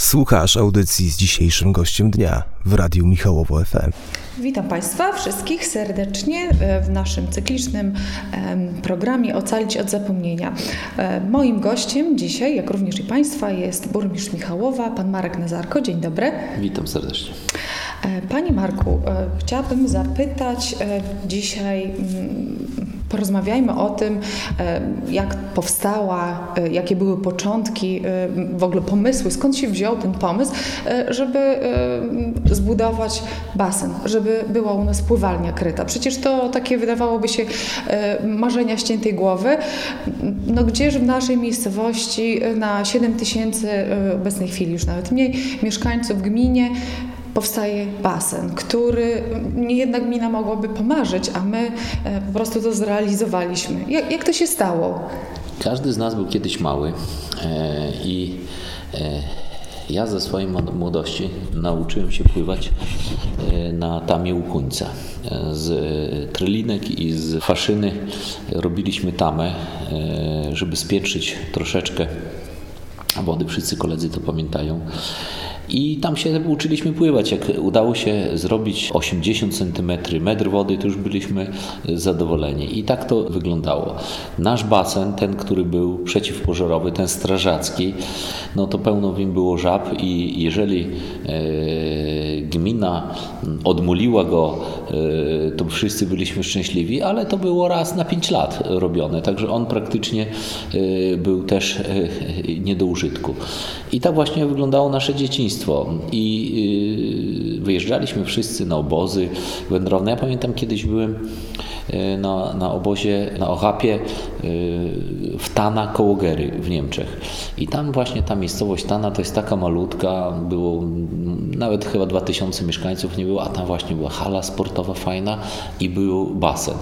Słuchasz audycji z dzisiejszym gościem dnia w Radiu Michałowo FM. Witam Państwa wszystkich serdecznie e, w naszym cyklicznym programie Ocalić od zapomnienia. E, moim gościem dzisiaj, jak również i Państwa, jest burmistrz Michałowa, pan Marek Nazarko. Dzień dobry. Witam serdecznie. E, panie Marku, chciałabym zapytać dzisiaj mm, Porozmawiajmy o tym, e, jak powstała, e, jakie były początki, e, w ogóle pomysły, skąd się wziął ten pomysł, żeby zbudować basen, żeby była u nas pływalnia kryta. Przecież to takie wydawałoby się marzenia ściętej głowy. No gdzież w naszej miejscowości na 7 tysięcy, obecnej chwili już nawet mniej, mieszkańców gminie, powstaje basen, który nie jedna gmina mogłaby pomarzyć, a my e, po prostu to zrealizowaliśmy. Jak, jak to się stało? Każdy z nas był kiedyś mały e, i e, ja ze swojej młodości nauczyłem się pływać na tamie u Kuńca. Z trylinek i z faszyny robiliśmy tamę, żeby spieprzyć troszeczkę wody. Wszyscy koledzy to pamiętają. I tam się uczyliśmy pływać. Jak udało się zrobić 80 cm, metr wody, to już byliśmy zadowoleni. I tak to wyglądało. Nasz basen, ten, który był przeciwpożarowy, ten strażacki, no to pełno w nim było żab i jeżeli e, gmina odmuliła go, e, to wszyscy byliśmy szczęśliwi, ale to było raz na 5 lat robione, także on praktycznie e, był też nie do użytku. I tak właśnie wyglądało nasze dzieciństwo i y, wyjeżdżaliśmy wszyscy na obozy wędrowne. Ja pamiętam kiedyś byłem na, na obozie na Ochapie y, w Tana koło Gery w Niemczech. I tam właśnie ta miejscowość Tana to jest taka malutka, było nawet chyba 2000 mieszkańców nie było, a tam właśnie była hala sportowa fajna i był basen.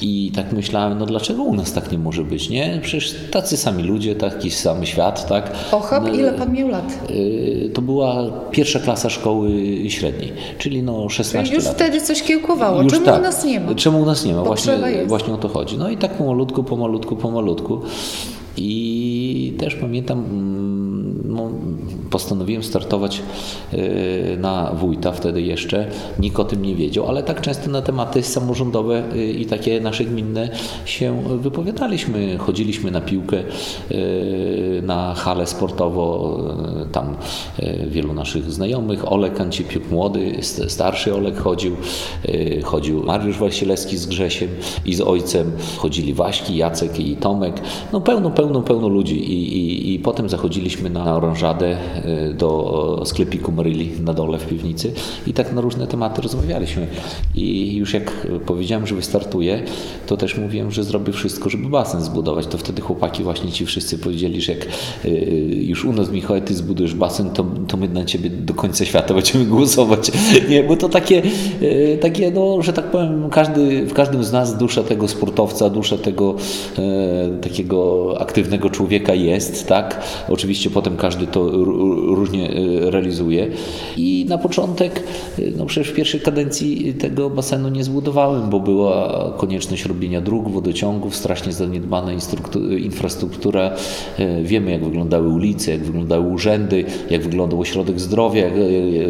I tak myślałem, no dlaczego u nas tak nie może być, nie? Przecież tacy sami ludzie, taki sam świat, tak? Ochap, no, ile pan miał lat? To była pierwsza klasa szkoły średniej, czyli no 16 Już lat. wtedy coś kiełkowało. Już czemu tak. u nas nie ma? Czemu u nas nie ma? Właśnie, właśnie o to chodzi. No i tak pomalutku, pomalutku, pomalutku. I też pamiętam, no, postanowiłem startować y, na wójta wtedy jeszcze. Nikt o tym nie wiedział, ale tak często na tematy samorządowe y, i takie nasze gminne się wypowiadaliśmy. Chodziliśmy na piłkę, y, na halę sportowo, tam wielu naszych znajomych. Olek Ancipiuk młody, starszy Olek chodził, chodził Mariusz Wasilewski z Grzesiem i z ojcem, chodzili Waśki, Jacek i Tomek. No pełno, pełno, pełno ludzi i, i, i potem zachodziliśmy na orężadę do sklepiku Maryli na dole w piwnicy i tak na różne tematy rozmawialiśmy. I już jak powiedziałem, że wystartuję, to też mówiłem, że zrobię wszystko, żeby basen zbudować. To wtedy chłopaki właśnie ci wszyscy powiedzieli, że jak y, już u nas Michał, ty zbudujesz basen, to, to my na ciebie do końca świata będziemy głosować. Nie, bo to takie, y, takie no, że tak powiem, każdy, w każdym z nas dusza tego sportowca, dusza tego takiego aktywnego człowieka jest, tak? Oczywiście potem każdy to różnie e, realizuje. I na początek, e, no przecież w pierwszej kadencji tego basenu nie zbudowałem, bo była konieczność robienia dróg, wodociągów, strasznie zaniedbana infrastruktura. E, wiemy, jak wyglądały ulice, jak wyglądały urzędy, jak wyglądał ośrodek zdrowia,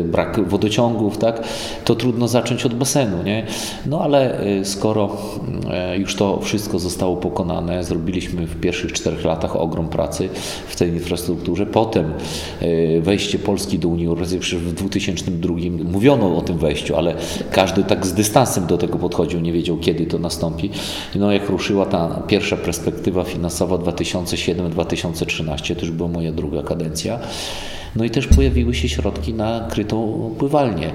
brak wodociągów, tak? To trudno zacząć od basenu, nie? No ale skoro już to wszystko zostało pokonane, zrobiliśmy w pierwszych czterech latach ogrom pracy w tej infrastrukturze. Potem wejście Polski do Unii Europejskiej. Przecież w 2002 mówiono o tym wejściu, ale każdy tak z dystansem do tego podchodził, nie wiedział kiedy to nastąpi. No jak ruszyła ta pierwsza perspektywa finansowa 2007-2013, to już była moja druga kadencja. No i też pojawiły się środki na krytą pływalnię.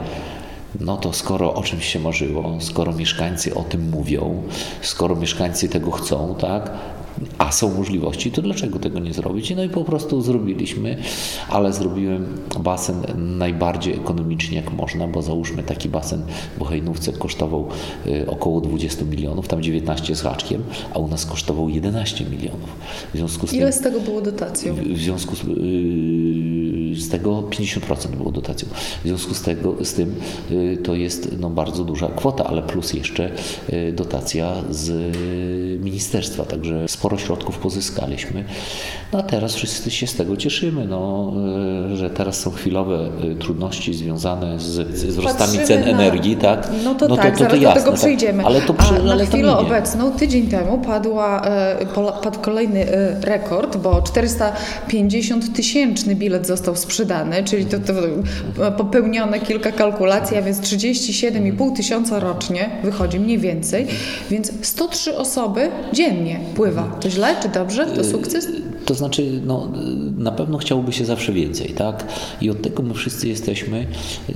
No to skoro o czymś się marzyło, skoro mieszkańcy o tym mówią, skoro mieszkańcy tego chcą, tak, a są możliwości, to dlaczego tego nie zrobić? No i po prostu zrobiliśmy, ale zrobiłem basen najbardziej ekonomicznie jak można, bo załóżmy taki basen w Bohejnówce kosztował y, około 20 milionów, tam 19 z haczkiem, a u nas kosztował 11 milionów. W związku z Ile tym, z tego było dotacją? W, związku z... Yy, z tego 50% było dotacją. W związku z, tego, z tym to jest no, bardzo duża kwota, ale plus jeszcze dotacja z ministerstwa, także sporo środków pozyskaliśmy. No a teraz wszyscy się z tego cieszymy, no, że teraz są chwilowe trudności związane z, wzrostami cen na, energii, tak? No to no tak, to, to, to, zaraz jasne, do tego tak. przejdziemy. Ale to przy, A na ale chwilę obecną, tydzień temu padła, padł kolejny rekord, bo 450 tysięczny bilet został sprzedany, czyli to, to popełnione kilka kalkulacji, a więc 37,5 tysiąca rocznie wychodzi mniej więcej, więc 103 osoby dziennie pływa. To źle czy dobrze? To sukces? To znaczy, no, na pewno chciałoby się zawsze więcej, tak? I od tego my wszyscy jesteśmy,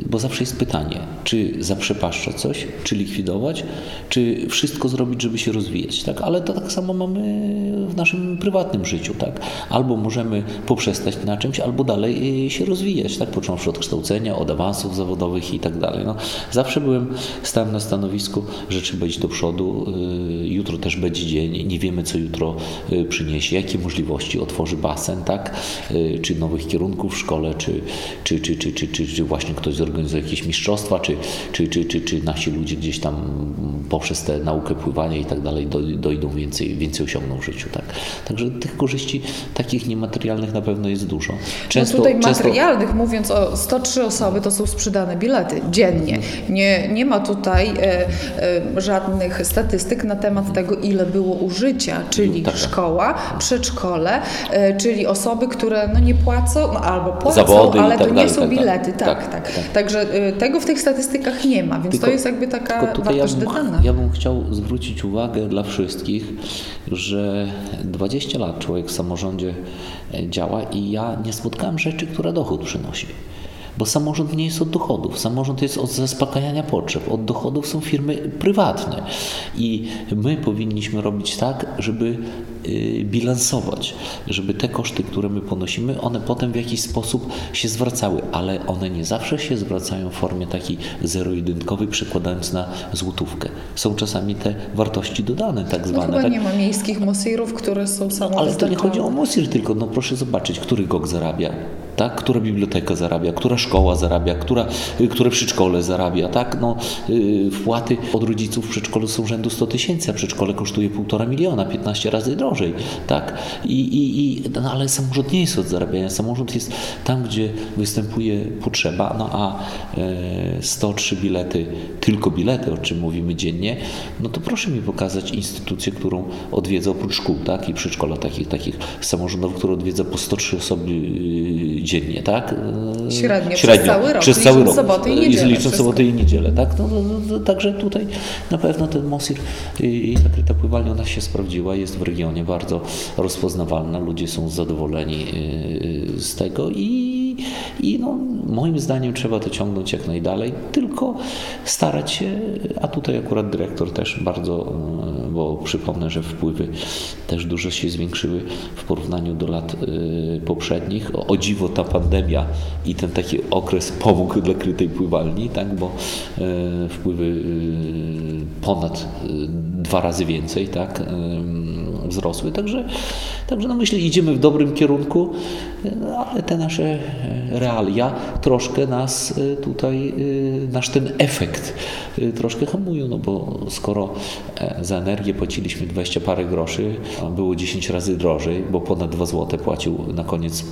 bo zawsze jest pytanie, czy zaprzepaszcza coś, czy likwidować, czy wszystko zrobić, żeby się rozwijać, tak? Ale to tak samo mamy w naszym prywatnym życiu, tak? Albo możemy poprzestać na czymś, albo dalej się rozwijać, tak? Począwszy od kształcenia, od awansów zawodowych i tak dalej. No, zawsze byłem, stałem na stanowisku, że trzeba iść do przodu, y, jutro też będzie dzień, nie wiemy, co jutro y, przyniesie, jakie możliwości otworzy basen, tak? Y, czy nowych kierunków w szkole, czy, czy, czy, czy, czy, czy, czy właśnie ktoś zorganizuje jakieś mistrzostwa, czy, czy, czy, czy, czy nasi ludzie gdzieś tam poprzez tę naukę pływania i tak dalej dojdą więcej, więcej osiągną w życiu, tak? Także tych korzyści takich niematerialnych na pewno jest dużo. No często, no tutaj często... materialnych, mówiąc o 103 osoby, to są sprzedane bilety dziennie. Nie, nie ma tutaj e, e, żadnych statystyk na temat tego, ile było użycia, czyli tak. szkoła, przedszkole, czyli osoby, które no, nie płacą no, albo płacą, Zawody ale tak to nie są tak bilety. Tak, tak, tak, tak. Także e, tego w tych statystykach nie ma, więc tylko, to jest jakby taka wartość ja bym, dodana. Ja bym chciał zwrócić uwagę dla wszystkich, że 20 lat człowiek w samorządzie e, działa i ja nie spotkałem rzeczy, która dochód przynosi. Bo samorząd nie jest od dochodów. Samorząd jest od zaspokajania potrzeb. Od dochodów są firmy prywatne. I my powinniśmy robić tak, żeby y, bilansować, żeby te koszty, które my ponosimy, one potem w jakiś sposób się zwracały, ale one nie zawsze się zwracają w formie takiej zero-jedynkowej, przekładając na złotówkę. Są czasami te wartości dodane, tak no zwane. No chyba tak? nie ma miejskich mosirów, które są samo Ale to nie chodzi o mosir tylko, no proszę zobaczyć, który GOG zarabia, tak? która biblioteka zarabia, która szkoła zarabia, która, y, które przedszkole zarabia. Tak? No, y, wpłaty od rodziców w przedszkolu są rzędu 100 tysięcy, a przedszkole kosztuje 1,5 miliona, 15 razy drożej. Tak? I, i, i, no, ale samorząd nie jest od zarabiania. Samorząd jest tam, gdzie występuje potrzeba, no a 103 e, bilety, tylko bilety, o czym mówimy dziennie, no to proszę mi pokazać instytucję, którą odwiedza oprócz szkół tak? i przedszkola takich, takich samorządowych, które odwiedza po 103 osoby y, dziennie, tak? Średnio, Średnio przez cały rok, przez cały rok. soboty i niedzielę. Licząc soboty i niedzielę, tak? No, no, no, także tutaj na pewno ten Mosir i ta pływalnia ona się sprawdziła, jest w regionie bardzo rozpoznawalna, ludzie są zadowoleni y, z tego i i no, moim zdaniem trzeba to ciągnąć jak najdalej, tylko starać się, a tutaj akurat dyrektor też bardzo, e, bo przypomnę, że wpływy też dużo się zwiększyły w porównaniu do lat e, poprzednich. O dziwo ta pandemia i ten taki okres pomógł dla krytej pływalni, tak, bo e, wpływy ponad dwa razy więcej, tak, wzrosły. Także, także no myślę, idziemy w dobrym kierunku, ale te nasze realia troszkę nas y, tutaj, y, nasz ten efekt y, troszkę hamują, no bo skoro e, za energię płaciliśmy 20 parę groszy, było 10 razy drożej, bo ponad 2 zł płacił na koniec,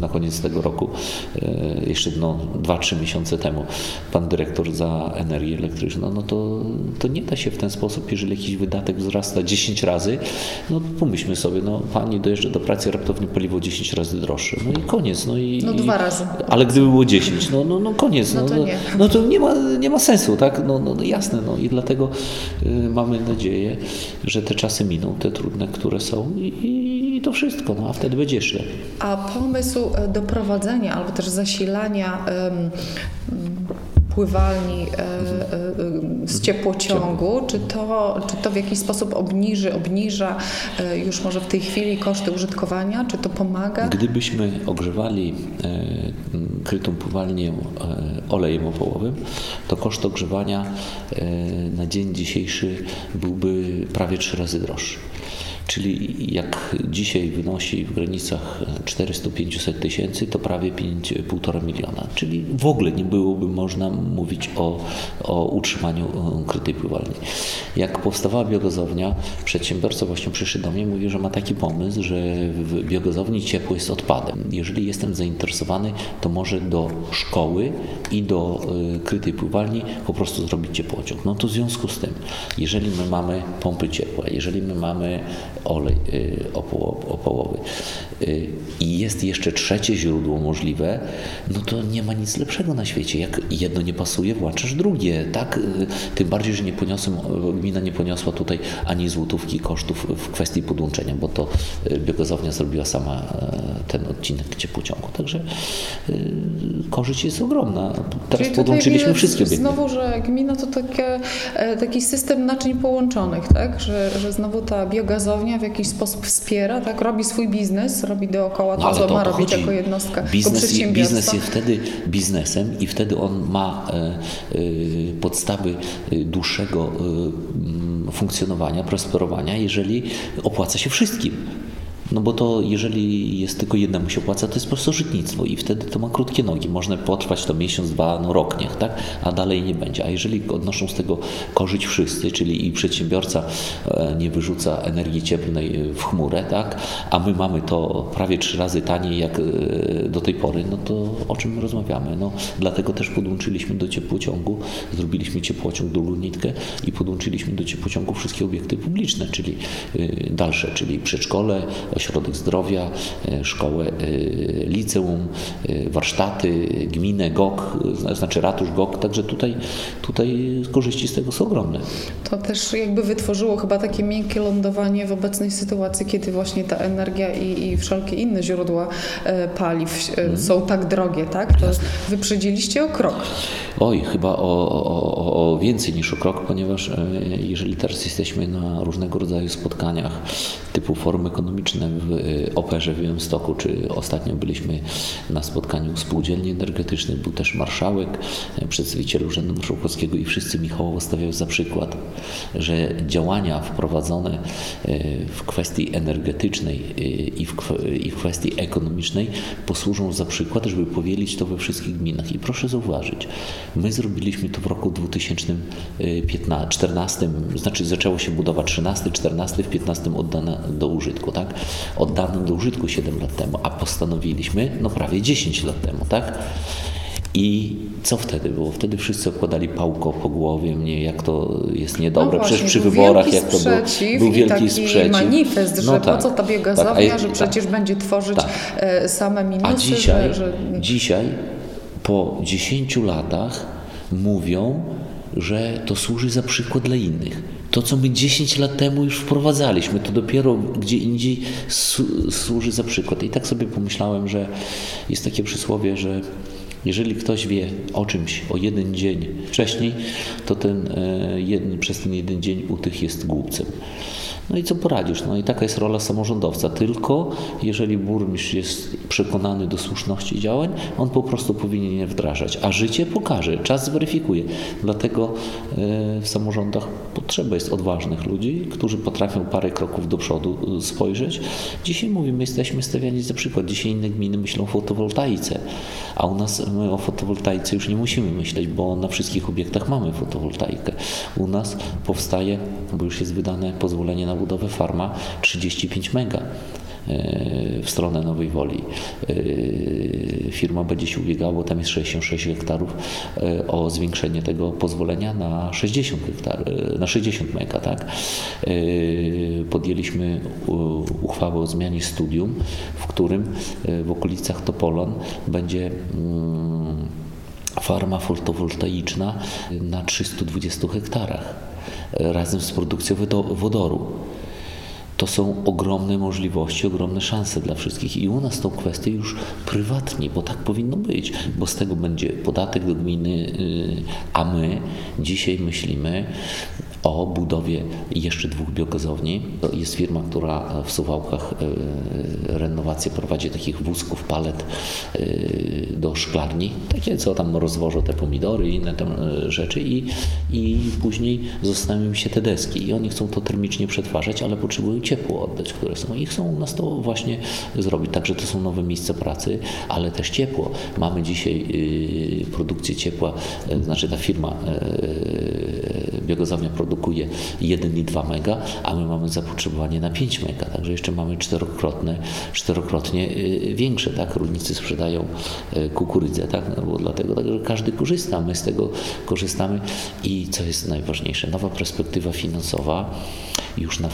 na koniec tego roku, e, jeszcze no, 2-3 miesiące temu, pan dyrektor za energię elektryczną, no to, to nie da się w ten sposób, jeżeli jakiś wydatek wzrasta 10 razy, no pomyślmy sobie, no pani dojeżdża do pracy, raptownie paliwo 10 razy droższe, no i koniec. No, i, no dwa razy. Ale gdyby było 10, no, no, no koniec. No, no, to, nie. no to nie ma, nie ma sensu, tak? No, no, no jasne, no i dlatego y, mamy nadzieję, że te czasy miną, te trudne, które są i, i to wszystko, no a wtedy będzie jeszcze lepiej. A pomysł e, doprowadzenia albo też zasilania um, pływalni e, e, z ciepłociągu, czy to, czy to w jakiś sposób obniży, obniża e, już może w tej chwili koszty użytkowania, czy to pomaga? Gdybyśmy ogrzewali krytą pływalnię olejem opałowym, to koszt ogrzewania na dzień dzisiejszy byłby prawie trzy razy droższy. Czyli jak dzisiaj wynosi w granicach 400-500 tysięcy, to prawie 5,5 miliona. Czyli w ogóle nie byłoby można mówić o, o utrzymaniu e, krytej pływalni. Jak powstawała biogazownia, przedsiębiorca właśnie przyszedł do mnie i mówi, że ma taki pomysł, że w biogazowni ciepło jest odpadem. Jeżeli jestem zainteresowany, to może do szkoły i do krytej pływalni po prostu zrobić ciepłociąg. No to w związku z tym, jeżeli my mamy pompy ciepła, jeżeli my mamy olej y, opałowy y, i jest jeszcze trzecie źródło możliwe, no to nie ma nic lepszego na świecie. Jak jedno nie pasuje, włączasz drugie, tak? Tym bardziej, że nie poniosłem, gmina nie poniosła tutaj ani złotówki kosztów w kwestii podłączenia, bo to biogazownia zrobiła sama ten odcinek ciepłociągu. Także korzyść jest ogromna. Teraz Czyli podłączyliśmy wszystkie obiekty. Znowu, że gmina to takie, e, taki system naczyń połączonych, tak? Że, że znowu ta biogazownia w jakiś sposób wspiera, tak? Robi swój biznes, robi dookoła to, no, co to ma robić jako jednostka, biznes, jako biznes jest wtedy biznesem i wtedy on ma e, e, podstawy dłuższego funkcjonowania, prosperowania, jeżeli opłaca się wszystkim. No bo to jeżeli jest tylko jednemu się opłaca, to jest po prostu żytnictwo i wtedy to ma krótkie nogi. Można potrwać to miesiąc, dwa, no rok niech, tak? A dalej nie będzie. A jeżeli odnoszą z tego korzyść wszyscy, czyli i przedsiębiorca e, nie wyrzuca energii cieplnej w chmurę, tak? A my mamy to prawie trzy razy taniej jak e, do tej pory, no to o czym my rozmawiamy? No dlatego też podłączyliśmy do ciepłociągu, zrobiliśmy ciepłociąg do Lunitkę i podłączyliśmy do ciepłociągu wszystkie obiekty publiczne, czyli e, dalsze, czyli przedszkole, ośrodek zdrowia, e, szkołę, e, liceum, e, warsztaty, gminę, GOK, znaczy ratusz GOK, także tutaj, tutaj korzyści z tego są ogromne. To też jakby wytworzyło chyba takie miękkie lądowanie w obecnej sytuacji, kiedy właśnie ta energia i, i wszelkie inne źródła paliw mm. są tak drogie, tak? To wyprzedziliście o krok. Oj, chyba o, o, o więcej niż o krok, ponieważ jeżeli teraz jesteśmy na różnego rodzaju spotkaniach typu forum ekonomiczne w y, Operze w Białymstoku, czy ostatnio byliśmy na spotkaniu spółdzielni energetycznych, był też marszałek, y, przedstawiciel Urzędu Marszałkowskiego i wszyscy Michałowo stawiają za przykład, że działania wprowadzone y, w kwestii energetycznej i w, i w kwestii ekonomicznej posłużą za przykład, żeby powielić to we wszystkich gminach. I proszę zauważyć, my zrobiliśmy to w roku 2014, znaczy zaczęło się budowa 13, 14, w 15 oddana do użytku, tak? Oddano do użytku 7 lat temu, a postanowiliśmy no prawie 10 lat temu, tak? I co wtedy było? Wtedy wszyscy okładali pałko po głowie mnie, jak to jest niedobre. No przecież przy wyborach, jak to był, był wielki taki sprzeciw. manifest, że no tak, po co ta biogazownia, tak, że przecież tak, będzie tworzyć tak. E, same minusy. A dzisiaj, że, że... dzisiaj po 10 latach mówią, że to służy za przykład dla innych. To, co my 10 lat temu już wprowadzaliśmy, to dopiero gdzie indziej służy za przykład. I tak sobie pomyślałem, że jest takie przysłowie, że jeżeli ktoś wie o czymś o jeden dzień wcześniej, to ten e, jeden, przez ten jeden dzień u tych jest głupcem. No i co poradzisz? No i taka jest rola samorządowca. Tylko jeżeli burmistrz jest przekonany do słuszności działań, on po prostu powinien je wdrażać. A życie pokaże, czas zweryfikuje. Dlatego e, w samorządach potrzeba jest odważnych ludzi, którzy potrafią parę kroków do przodu e, spojrzeć. Dzisiaj mówimy, jesteśmy stawiani za przykład. Dzisiaj inne gminy myślą o fotowoltaice, a u nas my o fotowoltaice już nie musimy myśleć, bo na wszystkich obiektach mamy fotowoltaikę. U nas powstaje, bo już jest wydane pozwolenie na budowę farma 35 mega e, w stronę Nowej Woli. E, firma będzie się ubiegała, bo tam jest 66 hektarów, e, o zwiększenie tego pozwolenia na 60 hektar, na 60 mega, tak? Podjęliśmy uchwałę o zmianie studium, w którym w okolicach Topolon będzie mm, farma fotowoltaiczna na 320 hektarach razem z produkcją wodoru to są ogromne możliwości, ogromne szanse dla wszystkich. I u nas tą kwestię już prywatnie, bo tak powinno być, bo z tego będzie podatek do gminy, y, a my dzisiaj myślimy o budowie jeszcze dwóch biogazowni. Jest firma, która w Suwałkach renowację prowadzi takich wózków, palet do szklarni, takie co tam rozwożą te pomidory i inne tam rzeczy i, i później zostają im się te deski i oni chcą to termicznie przetwarzać, ale potrzebują ciepło oddać, które są i chcą nas to właśnie zrobić. Także to są nowe miejsca pracy, ale też ciepło. Mamy dzisiaj produkcję ciepła, znaczy ta firma biogazownia produkuje 1,2 mega, a my mamy zapotrzebowanie na 5 mega, także jeszcze mamy czterokrotne, czterokrotnie większe, tak? Rolnicy sprzedają kukurydzę, tak? No bo dlatego tak, że każdy korzysta, my z tego korzystamy i co jest najważniejsze, nowa perspektywa finansowa już na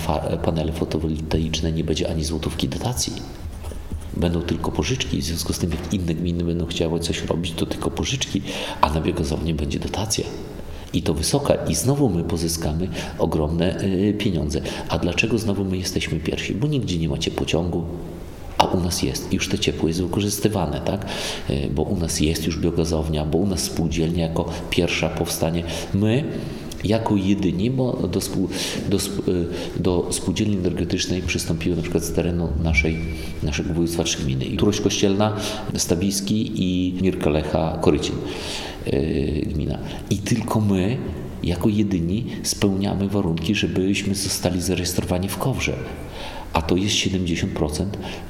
panele fotowoltaiczne nie będzie ani złotówki dotacji będą tylko pożyczki. W związku z tym, jak inne gminy będą chciały coś robić, to tylko pożyczki, a na biogazownię będzie dotacja. I to wysoka, i znowu my pozyskamy ogromne y, pieniądze. A dlaczego znowu my jesteśmy pierwsi? Bo nigdzie nie macie pociągu, a u nas jest. Już te ciepło jest wykorzystywane, tak? Y, bo u nas jest już biogazownia, bo u nas spółdzielnia jako pierwsza powstanie. My jako jedyni, bo do, spół, do, do spółdzielni energetycznej przystąpiły na przykład z terenu naszej, naszego województwa trzy gminy. Turość Kościelna, Stawiski i Mirka Lecha, Korycin yy, gmina. I tylko my jako jedyni spełniamy warunki, żebyśmy zostali zarejestrowani w Kowrze a to jest 70%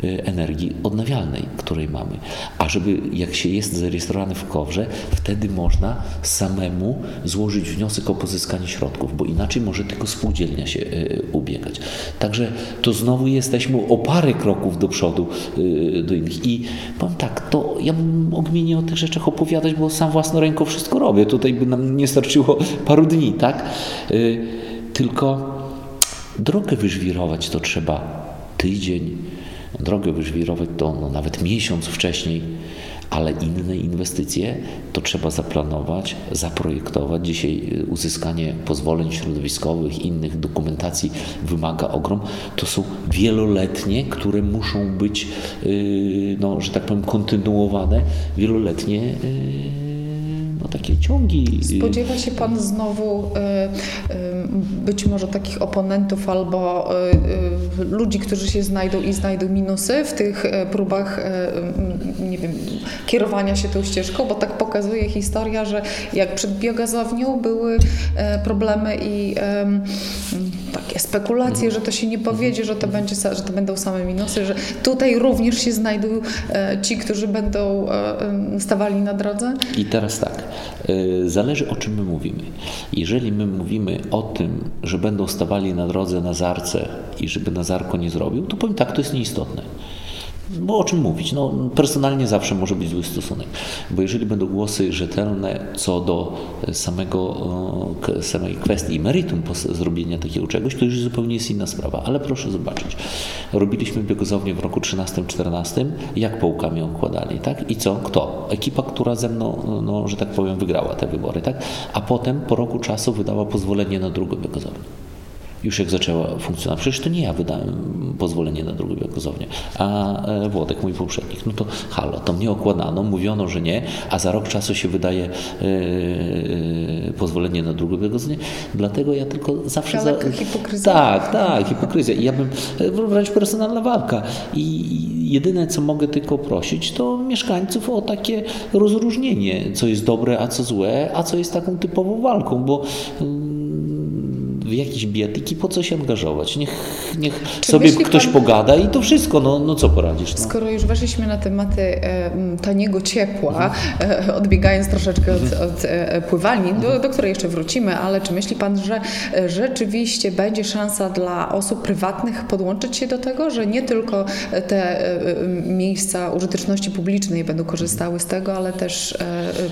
y, energii odnawialnej, której mamy. A żeby jak się jest zarejestrowany w KOWRze, wtedy można samemu złożyć wniosek o pozyskanie środków, bo inaczej może tylko spółdzielnia się y, ubiegać. Także to znowu jesteśmy o parę kroków do przodu y, do innych. I powiem tak, to ja bym o gminie o tych rzeczach opowiadać, bo sam własną ręką wszystko robię. Tutaj by nam nie starczyło paru dni, tak? Tylko Drogę wyżwirować to trzeba tydzień, drogę wyżwirować to no, nawet miesiąc wcześniej, ale inne inwestycje to trzeba zaplanować, zaprojektować. Dzisiaj y, uzyskanie pozwoleń środowiskowych, innych dokumentacji wymaga ogrom. To są wieloletnie, które muszą być, y, no, że tak powiem, kontynuowane, wieloletnie y, no, takie ciągi. Spodziewa się Pan znowu y, y, być może takich oponentów albo y, ludzi, którzy się znajdą i znajdą minusy w tych próbach, nie wiem, kierowania się tą ścieżką, bo tak pokazuje historia, że jak przed biogazownią były problemy i takie spekulacje, że to się nie powiedzie, że to, będzie, że to będą same minusy, że tutaj również się znajdą ci, którzy będą stawali na drodze? I teraz tak. Zależy o czym my mówimy. Jeżeli my mówimy o tym, że będą stawali na drodze Nazarce i żeby Nazarko nie zrobił, to powiem tak, to jest nieistotne. Bo o czym mówić? No, personalnie zawsze może być zły stosunek, bo jeżeli będą głosy rzetelne co do samego, samej kwestii meritum zrobienia takiego czegoś, to już zupełnie jest inna sprawa. Ale proszę zobaczyć, robiliśmy biogazownię w roku 13-14, jak połkami układali, tak? I co? Kto? Ekipa, która ze mną, no, że tak powiem, wygrała te wybory, tak? A potem po roku czasu wydała pozwolenie na drugą biogazownię już jak zaczęła funkcjonować. Przecież to nie ja wydałem pozwolenie na drugą biogazownię, a e, Włodek, mój poprzednik. No to halo, to mnie okładano, mówiono, że nie, a za rok czasu się wydaje yy, pozwolenie na drugą biogazownię. Dlatego ja tylko zawsze... Za... hipokryzja. Tak, tak, hipokryzja. I ja bym, wręcz personalna walka. I jedyne, co mogę tylko prosić, to mieszkańców o takie rozróżnienie, co jest dobre, a co złe, a co jest taką typową walką, bo w jakieś bijatyki, po co się angażować? Niech, niech sobie ktoś pan... pogada i to wszystko, no, no co poradzisz? No. Skoro już weszliśmy na tematy e, taniego ciepła, mhm. e, odbiegając troszeczkę od, mhm. od e, pływalni, do, do której jeszcze wrócimy, ale czy myśli Pan, że e, rzeczywiście będzie szansa dla osób prywatnych podłączyć się do tego, że nie tylko te e, e, miejsca użyteczności publicznej będą korzystały z tego, ale też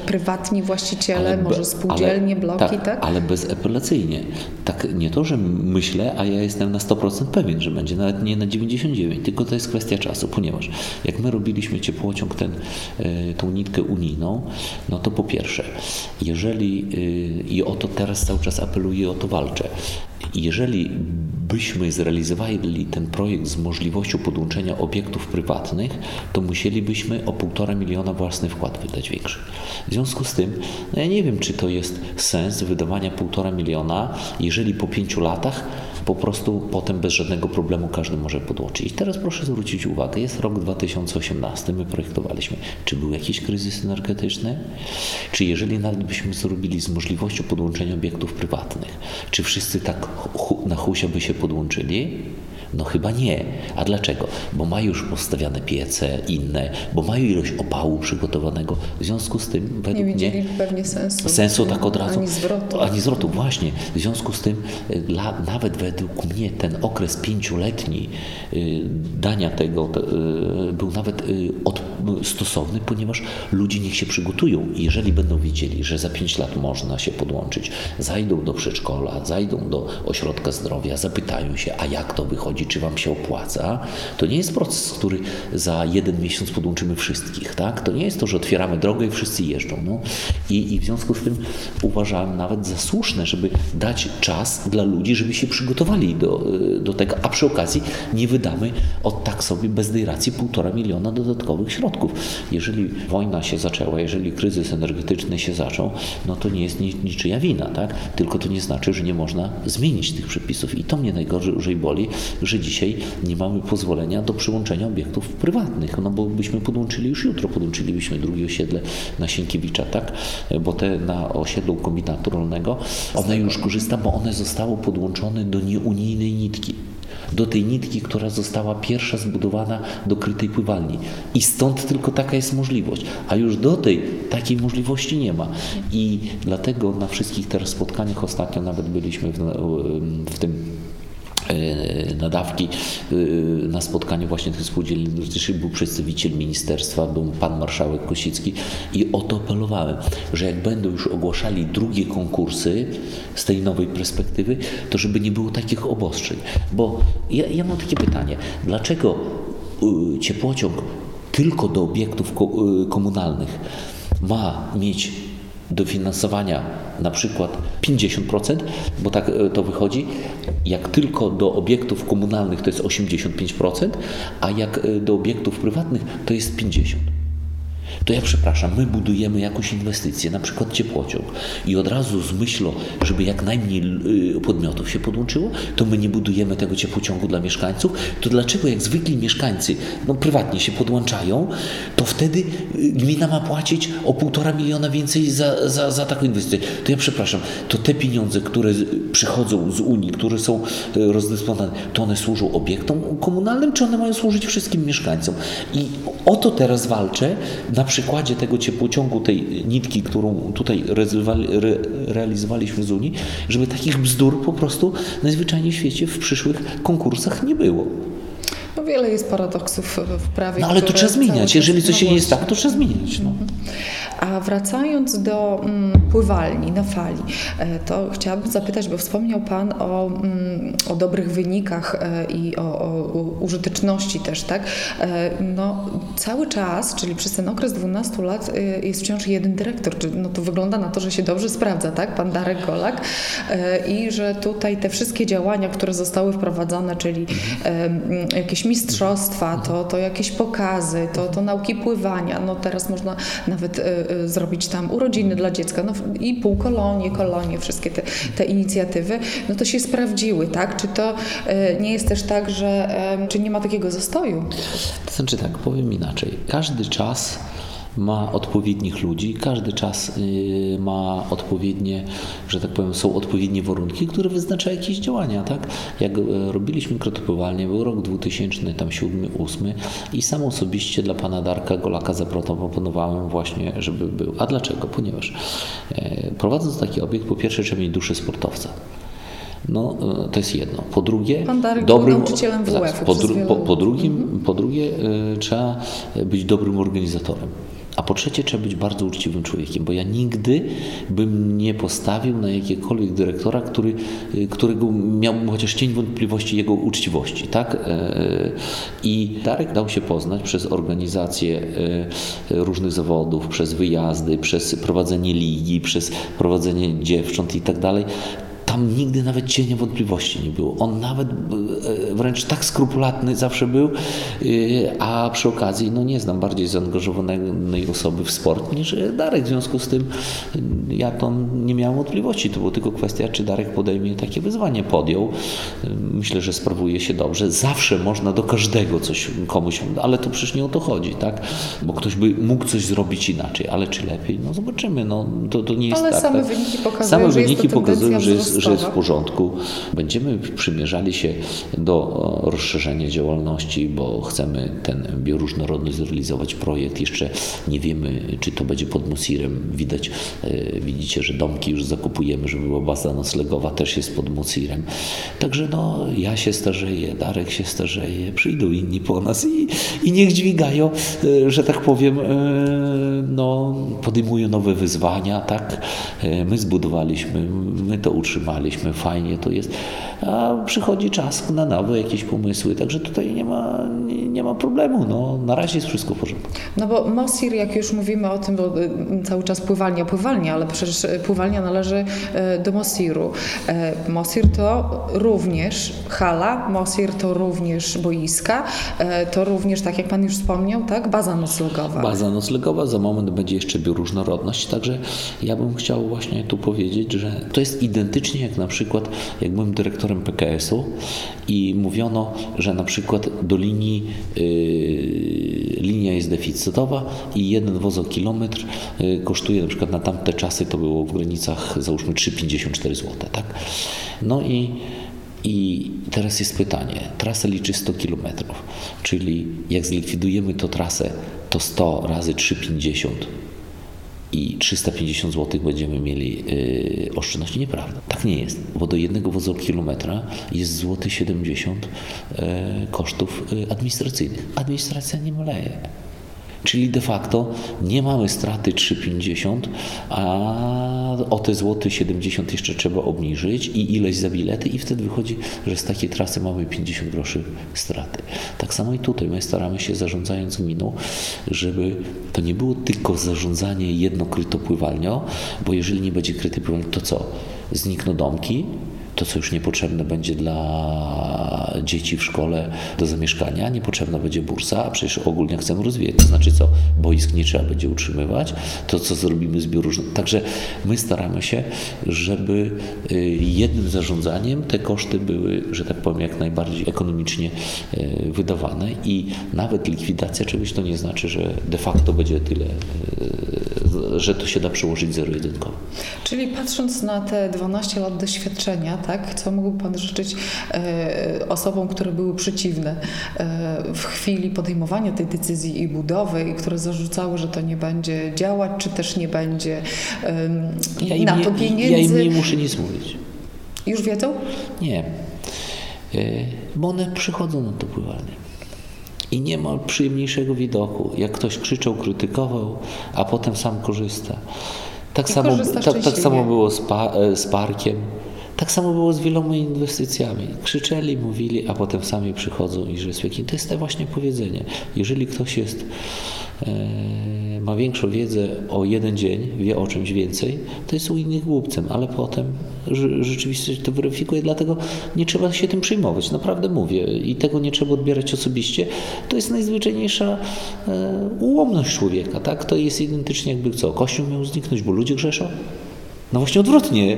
prywatni właściciele, be, może spółdzielnie, ale, bloki, tak, tak? Ale bezapelacyjnie. Tak nie to, że myślę, a ja jestem na 100% pewien, że będzie, nawet nie na 99, tylko to jest kwestia czasu, ponieważ jak my robiliśmy ciepłociąg, ten, e, tą nitkę unijną, no to po pierwsze, jeżeli e, i o to teraz cały czas apeluję, o to walczę, jeżeli byśmy zrealizowali ten projekt z możliwością podłączenia obiektów prywatnych, to musielibyśmy o półtora miliona własny wkład wydać większy. W związku z tym, no ja nie wiem, czy to jest sens wydawania półtora miliona, jeżeli po pięciu latach po prostu potem bez żadnego problemu każdy może podłączyć. I teraz proszę zwrócić uwagę, jest rok 2018, my projektowaliśmy, czy był jakiś kryzys energetyczny, czy jeżeli nawet byśmy zrobili z możliwością podłączenia obiektów prywatnych, czy wszyscy tak na husia by się podłączyli? No chyba nie. A dlaczego? Bo ma już postawiane piece inne, bo mają ilość opału przygotowanego. W związku z tym według nie widzieli mnie pewnie sensu. Sensu tak od razu. Ani zwrotu. Ani zwrotu, właśnie. W związku z tym y, dla, nawet według mnie ten okres pięcioletni y, dania tego y, był nawet od, stosowny, ponieważ ludzie niech się przygotują. I jeżeli będą wiedzieli, że za pięć lat można się podłączyć, zajdą do przedszkola, zajdą do ośrodka zdrowia, zapytają się, a jak to wychodzi, czy Wam się opłaca, to nie jest proces, który za jeden miesiąc podłączymy wszystkich. Tak? To nie jest to, że otwieramy drogę i wszyscy jeżdżą. No. I, I w związku z tym uważałem nawet za słuszne, żeby dać czas dla ludzi, żeby się przygotowali do, do tego, a przy okazji nie wydamy od tak sobie bez tej racji półtora miliona dodatkowych środków. Jeżeli wojna się zaczęła, jeżeli kryzys energetyczny się zaczął, no to nie jest niczyja wina, tak? tylko to nie znaczy, że nie można zmienić tych przepisów. I to mnie najgorzej boli, że że dzisiaj nie mamy pozwolenia do przyłączenia obiektów prywatnych, no bo byśmy podłączyli już jutro, podłączylibyśmy drugie osiedle na Sienkiewicza, tak? Bo te na osiedlu kombinatu rolnego, one już korzysta, bo one zostało podłączone do nieunijnej nitki do tej nitki, która została pierwsza zbudowana do krytej pływalni. I stąd tylko taka jest możliwość. A już do tej takiej możliwości nie ma. I dlatego na wszystkich teraz spotkaniach ostatnio nawet byliśmy w, w tym nadawki e, na spotkaniu właśnie tych spółdzielni był przedstawiciel ministerstwa, był pan marszałek Kosicki i o to apelowałem, że jak będą już ogłaszali drugie konkursy z tej nowej perspektywy, to żeby nie było takich obostrzeń. Bo ja, ja mam takie pytanie, dlaczego e, ciepłociąg tylko do obiektów komunalnych ma mieć dofinansowania na przykład 50%, bo tak e, to wychodzi, jak tylko do obiektów komunalnych to jest 85%, a jak e, do obiektów prywatnych to jest 50% to ja przepraszam, my budujemy jakąś inwestycję, na przykład ciepłociąg i od razu z myślą, żeby jak najmniej y, podmiotów się podłączyło, to my nie budujemy tego ciepłociągu dla mieszkańców, to dlaczego jak zwykli mieszkańcy no, prywatnie się podłączają, to wtedy y, gmina ma płacić o półtora miliona więcej za, za, za taką inwestycję. To ja przepraszam, to te pieniądze, które przychodzą z Unii, które są y, rozdysponowane, to one służą obiektom komunalnym, czy one mają służyć wszystkim mieszkańcom? I o to teraz walczę na przykładzie tego ciepłociągu, tej nitki, którą tutaj realizowaliśmy z Unii, żeby takich bzdur po prostu najzwyczajniej w świecie w przyszłych konkursach nie było. No wiele jest paradoksów w prawie. No ale to trzeba zmieniać. Jeżeli coś się nie jest tak, to trzeba zmieniać. No. Mhm. A wracając do mm, pływalni na fali, e, to chciałabym zapytać, bo wspomniał Pan o, mm, o dobrych wynikach e, i o, o, użyteczności też, tak? E, no, cały czas, czyli przez ten okres 12 lat jest wciąż jeden dyrektor, no to wygląda na to, że się dobrze sprawdza, tak? Pan Darek Golak i że tutaj te wszystkie działania, które zostały wprowadzone, czyli jakieś mistrzostwa, to, to jakieś pokazy, to, to nauki pływania, no teraz można nawet Y, zrobić tam urodziny dla dziecka, no i półkolonie, kolonie, wszystkie te, te inicjatywy, no to się sprawdziły, tak? Czy to y, nie jest też tak, że czy nie ma takiego zastoju? To znaczy tak, powiem inaczej. Każdy czas ma odpowiednich ludzi, każdy czas y, ma odpowiednie, że tak powiem, są odpowiednie warunki, które wyznaczają jakieś działania, tak? Jak e, robiliśmy krotopływalnię, był rok 2000, tam 7, 8 i sam osobiście dla pana Darka Golaka zaproponowałem właśnie, żeby był. A dlaczego? Ponieważ e, prowadząc taki obiekt, po pierwsze trzeba mieć duszę sportowca. No, e, to jest jedno. Po drugie, Pan Darek dobrym, nauczycielem WF-u po, dru, po, po, drugim, mhm. po drugie, trzeba być dobrym organizatorem. A po trzecie, trzeba być bardzo uczciwym człowiekiem, bo ja nigdy bym nie postawił na jakiegokolwiek dyrektora, który, y, którego miałbym chociaż cień wątpliwości jego uczciwości. Tak? E, I Darek dał się poznać przez organizację e, różnych zawodów, przez wyjazdy, przez prowadzenie ligi, przez prowadzenie dziewcząt i tak dalej tam nigdy nawet cienia wątpliwości nie było. On nawet wręcz tak skrupulatny zawsze był, a przy okazji no nie znam bardziej zaangażowanej osoby w sport niż Darek. W związku z tym ja to nie miałem wątpliwości. To była tylko kwestia, czy Darek podejmie takie wyzwanie. Podjął. Myślę, że sprawuje się dobrze. Zawsze można do każdego coś komuś, ale to przecież nie o to chodzi, tak? Bo ktoś by mógł coś zrobić inaczej, ale czy lepiej? No zobaczymy. No, to, to nie jest ale tak. same tak? wyniki pokazują, same że wyniki jest to pokazują, że jest, że jest w porządku. Będziemy przymierzali się do rozszerzenia działalności, bo chcemy ten bioróżnorodność zrealizować projekt. Jeszcze nie wiemy, czy to będzie pod Musirem. Widać, e, widzicie, że domki już zakupujemy, żeby była baza noclegowa, też jest pod Musirem. Także no, ja się starzeję, Darek się starzeje, przyjdą inni po nas i, i niech dźwigają, e, że tak powiem, e, no, podejmują nowe wyzwania, tak? E, My zbudowaliśmy, my to utrzymaliśmy, fajnie to jest, a przychodzi czas na nowe jakieś pomysły, także tutaj nie ma, nie, nie ma problemu, no, na razie jest wszystko w porządku. No bo Mosir, jak już mówimy o tym, bo y, cały czas pływalnia, pływalnia, ale przecież y, pływalnia należy y, do Mosiru. Mosir to również hala, Mosir to również boiska, to również, tak jak Pan już wspomniał, tak, baza noclegowa. Baza noclegowa, za moment będzie jeszcze bioróżnorodność, także ja bym chciał właśnie tu powiedzieć, że to jest identycznie jak na przykład, jak byłem dyrektorem PKS-u i mówiono, że na przykład do linii yy, linia jest deficytowa i jeden wozokilometr yy, kosztuje na przykład na tamte czasy to było w granicach załóżmy 3,54 zł, tak? No i i teraz jest pytanie. Trasa liczy 100 km, czyli jak zlikwidujemy tą trasę, to 100 razy 3,50 i 350 zł będziemy mieli yy, oszczędności. Nieprawda. Tak nie jest, bo do jednego wozokilometra jest złoty 70 yy, kosztów yy, administracyjnych. Administracja nie maleje. Czyli de facto nie mamy straty 3,50, a o te złoty 70 jeszcze trzeba obniżyć i ileś za bilety i wtedy wychodzi, że z takiej trasy mamy 50 groszy straty. Tak samo i tutaj my staramy się zarządzając gminą, żeby to nie było tylko zarządzanie jedno krytopływalnią, bo jeżeli nie będzie kryty to co? Znikną domki, to, co już niepotrzebne będzie dla dzieci w szkole do zamieszkania, niepotrzebna będzie bursa, a przecież ogólnie chcemy rozwijać. To znaczy co, boisk nie trzeba będzie utrzymywać, to co zrobimy z bioróżną. Także my staramy się, żeby y, jednym zarządzaniem te koszty były, że tak powiem, jak najbardziej ekonomicznie y, wydawane i nawet likwidacja czegoś to nie znaczy, że de facto będzie tyle, y, że to się da przełożyć zero-jedynkowo. Czyli patrząc na te 12 lat doświadczenia, tak, co mógłby Pan życzyć e, osobom, które były przeciwne e, w chwili podejmowania tej decyzji i budowy, i które zarzucały, że to nie będzie działać, czy też nie będzie e, Ja im, na to pieniędzy? ja im nie muszę nic mówić. Już wiedzą? Nie. Y, Bo one przychodzą na to pływanie. I nie ma przyjemniejszego widoku, jak ktoś krzyczał, krytykował, a potem sam korzysta. Tak, I samo, tak, tak samo było z, pa, e, z parkiem. Tak samo było z wieloma inwestycjami. Krzyczeli, mówili, a potem sami przychodzą i że jest. To jest to właśnie powiedzenie. Jeżeli ktoś jest, e, ma większą wiedzę o jeden dzień, wie o czymś więcej, to jest u innych głupcem, ale potem rze- rzeczywistość to weryfikuje, dlatego nie trzeba się tym przejmować. Naprawdę mówię i tego nie trzeba odbierać osobiście. To jest najzwyczajniejsza e, ułomność człowieka. Tak? To jest identycznie jakby co? Kościół miał zniknąć, bo ludzie grzeszą? No właśnie odwrotnie.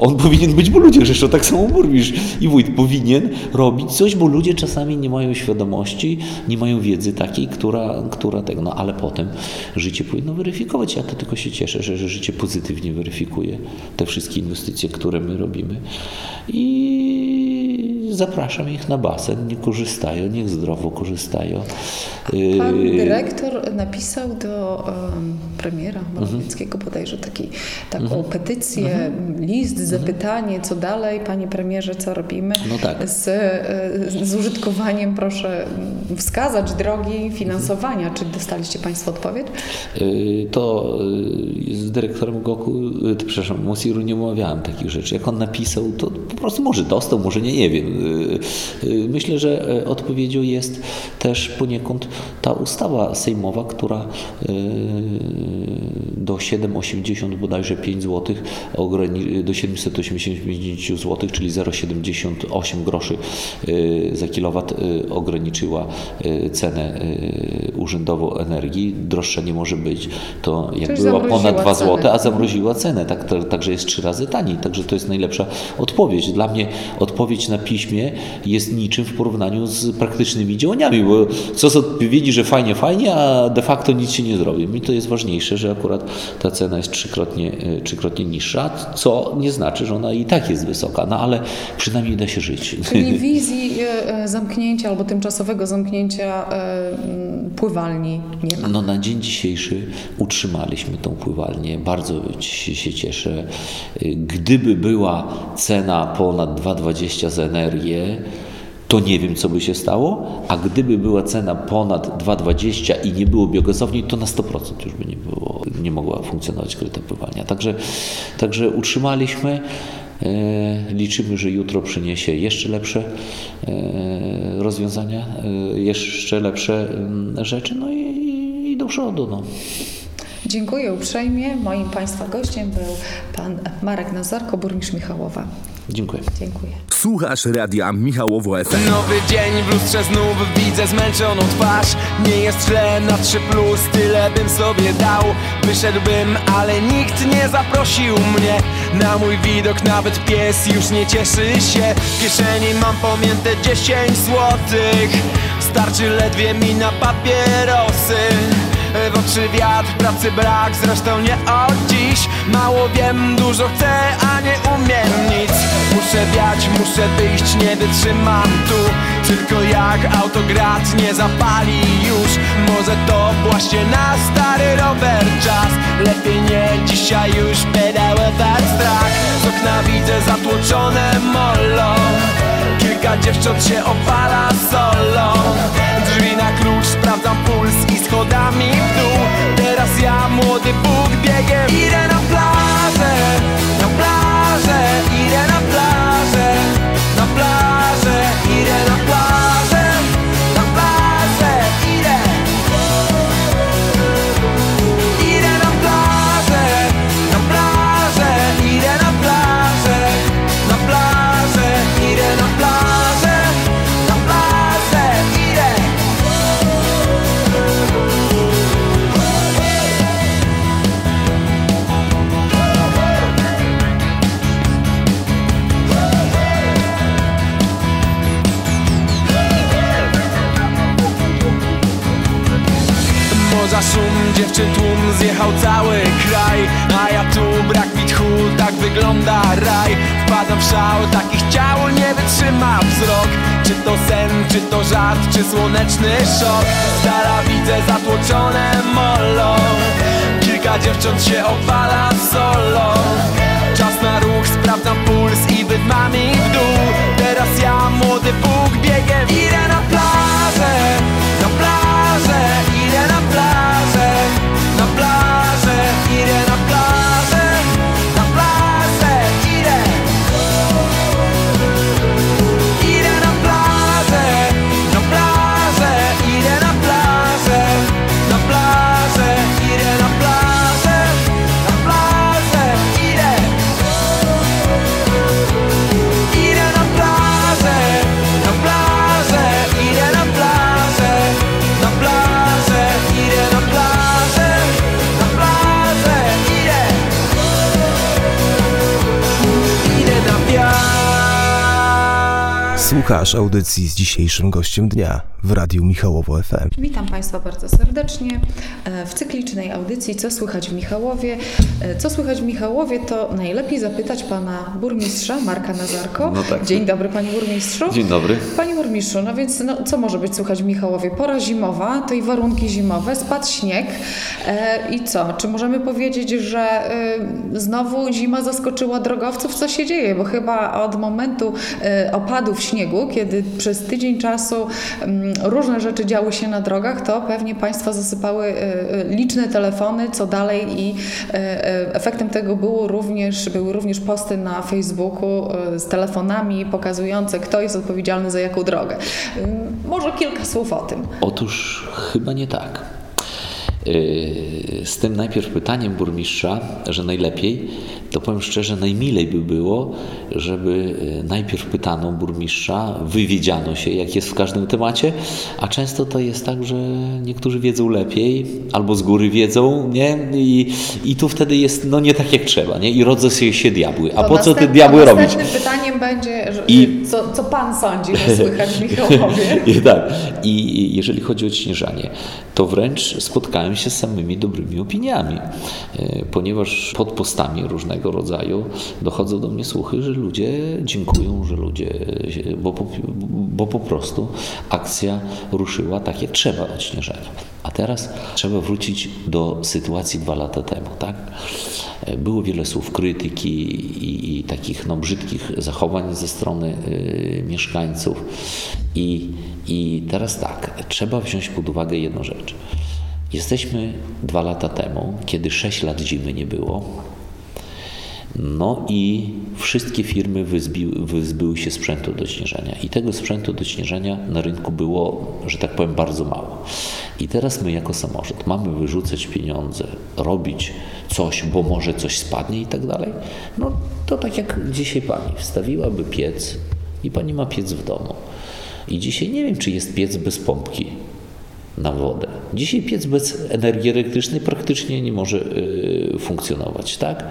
On powinien być, bo ludzie grzeszą, tak samo burmistrz i wójt powinien robić coś, bo ludzie czasami nie mają świadomości, nie mają wiedzy takiej, która, która tego, no ale potem życie powinno weryfikować. Ja to tylko się cieszę, że, że życie pozytywnie weryfikuje te wszystkie inwestycje, które my robimy i zapraszam ich na basen, niech korzystają, niech zdrowo korzystają. Pan Yy, dyrektor napisał do em, premiera Mhm. Morawieckiego bodajże taki, taką petycję, list, zapytanie, co dalej, panie premierze, co robimy No tak. z, e, z użytkowaniem, proszę wskazać drogi finansowania. Czy dostaliście państwo odpowiedź? Y, to y, z dyrektorem Goku, y, przepraszam, Mosiru nie omawiałem takich rzeczy. Jak on napisał, to po prostu może dostał, może nie, nie wiem. Y, y, Myślę, że y, odpowiedzią jest też poniekąd ta ustawa sejmowa, która y, do 7,80 bodajże 5 zł, do 785 zł, czyli 0,78 groszy za kilowat ograniczyła cenę urzędową energii. Droższa nie może być. To jak Czyli była ponad 2 zł, a zamroziła cenę. Tak, także jest trzy razy taniej. Także to jest najlepsza odpowiedź. Dla mnie odpowiedź na piśmie jest niczym w porównaniu z praktycznymi działaniami, bo co z odpowiedzi, że fajnie, fajnie, a de facto nic się nie zrobi. Mi to jest ważniejsze, że akurat ta cena jest trzykrotnie, e, trzykrotnie niższa, co nie znaczy, że ona i tak jest wysoka, no ale przynajmniej da się żyć. Czyli wizji e, zamknięcia albo tymczasowego zamknięcia pływalni nie ma? No na dzień dzisiejszy utrzymaliśmy tą pływalnię. Bardzo się cieszę. Gdyby była cena ponad 2,20 za energię, to nie wiem, co by się stało, a gdyby była cena ponad 2,20 i nie było biogazowni, to na 100% już by nie było, nie mogła funkcjonować kryta pływalnia. Także, także utrzymaliśmy. E, liczymy, że jutro przyniesie jeszcze lepsze e, rozwiązania, e, jeszcze lepsze mm, rzeczy, no i, i do przodu. No. Dziękuję uprzejmie. Moim Państwa gościem był Pan Marek Nazarko, burmistrz Michałowa. Dziękuję. Dziękuję. Słuchasz radia Michałowo FM. Nowy dzień w lustrze znów widzę zmęczoną twarz. Nie jest źle na 3 plus, tyle bym sobie dał. Wyszedłbym, ale nikt nie zaprosił mnie. Na mój widok nawet pies już nie cieszy się. W kieszeni mam pamięte 10 złotych. Starczy ledwie mi na papierosy. W oczy wiatr, pracy brak, zresztą nie od dziś Mało wiem, dużo chcę, a nie nic. Muszę wiać, muszę wyjść, nie wytrzymam tu. Tylko jak autograd nie zapali już. Może to właśnie na stary rower czas. Lepiej nie dzisiaj już pedałować strach Z okna widzę zatłoczone molo. Kilka dziewcząt się opala solo. Drzwi na klucz, sprawdzam puls i schodami w dół. Teraz ja, młody Bóg, biegiem. Idę cały kraj. A ja tu brak mi tak wygląda raj. Wpadam w szał, takich ciał nie wytrzyma wzrok. Czy to sen, czy to żart, czy słoneczny szok? Dala widzę zatłoczone molo. Kilka dziewcząt się opala solo. Czas na ruch, sprawdzam puls i wydmami w dół. Teraz ja, młody Bóg, biegiem idę na plażę Na plażę, plażę, idę na Słuchasz audycji z dzisiejszym gościem dnia w Radiu Michałowo FM. Witam Państwa bardzo serdecznie e, w cyklicznej audycji Co słychać w Michałowie. E, Co słychać w Michałowie to najlepiej zapytać Pana Burmistrza Marka Nazarko. No tak. Dzień dobry Panie Burmistrzu. Dzień dobry. Panie Burmistrzu, no więc no, co może być słychać w Michałowie? Pora zimowa, to i warunki zimowe, spadł śnieg e, i co? Czy możemy powiedzieć, że e, znowu zima zaskoczyła drogowców? Co się dzieje? Bo chyba od momentu e, opadów śniegu, kiedy przez tydzień czasu mm, różne rzeczy działy się na drogach, to pewnie Państwa zasypały e, e, liczne telefony, co dalej i e, efektem tego było również, były również posty na Facebooku z telefonami pokazujące, kto jest odpowiedzialny za jaką drogę. Może kilka słów o tym. Otóż chyba nie tak. Z tym najpierw pytaniem burmistrza, że najlepiej, to powiem szczerze, najmilej by było, żeby najpierw pytano burmistrza, wywiedziano się, jak jest w każdym temacie, a często to jest tak, że niektórzy wiedzą lepiej, albo z góry wiedzą, nie? I, i tu wtedy jest no nie tak jak trzeba, nie? I rodzą się, się diabły. A to po co te diabły robić? Następnym pytaniem będzie, że, I, co, co Pan sądzi, że słychać Michałowie? I, tak. I jeżeli chodzi o odśnieżanie, to wręcz spotkałem się z samymi dobrymi opiniami, e, ponieważ pod postami różnego rodzaju dochodzą do mnie słuchy, że ludzie dziękują, że ludzie, bo po, bo po prostu akcja ruszyła tak jak trzeba odśnieżania. A teraz trzeba wrócić do sytuacji dwa lata temu. Tak? Było wiele słów krytyki i, i takich no, brzydkich zachowań ze strony y, mieszkańców. I, I teraz tak, trzeba wziąć pod uwagę jedną rzecz. Jesteśmy dwa lata temu, kiedy sześć lat zimy nie było. No i wszystkie firmy wyzbiły, wyzbyły się sprzętu do śnieżenia. I tego sprzętu do śnieżenia na rynku było, że tak powiem, bardzo mało. I teraz my jako samorząd mamy wyrzucać pieniądze, robić coś, bo może coś spadnie i tak dalej. No to tak jak dzisiaj pani wstawiłaby piec i pani ma piec w domu. I dzisiaj nie wiem, czy jest piec bez pompki na wodę. Dzisiaj piec bez energii elektrycznej praktycznie nie może y, funkcjonować, tak?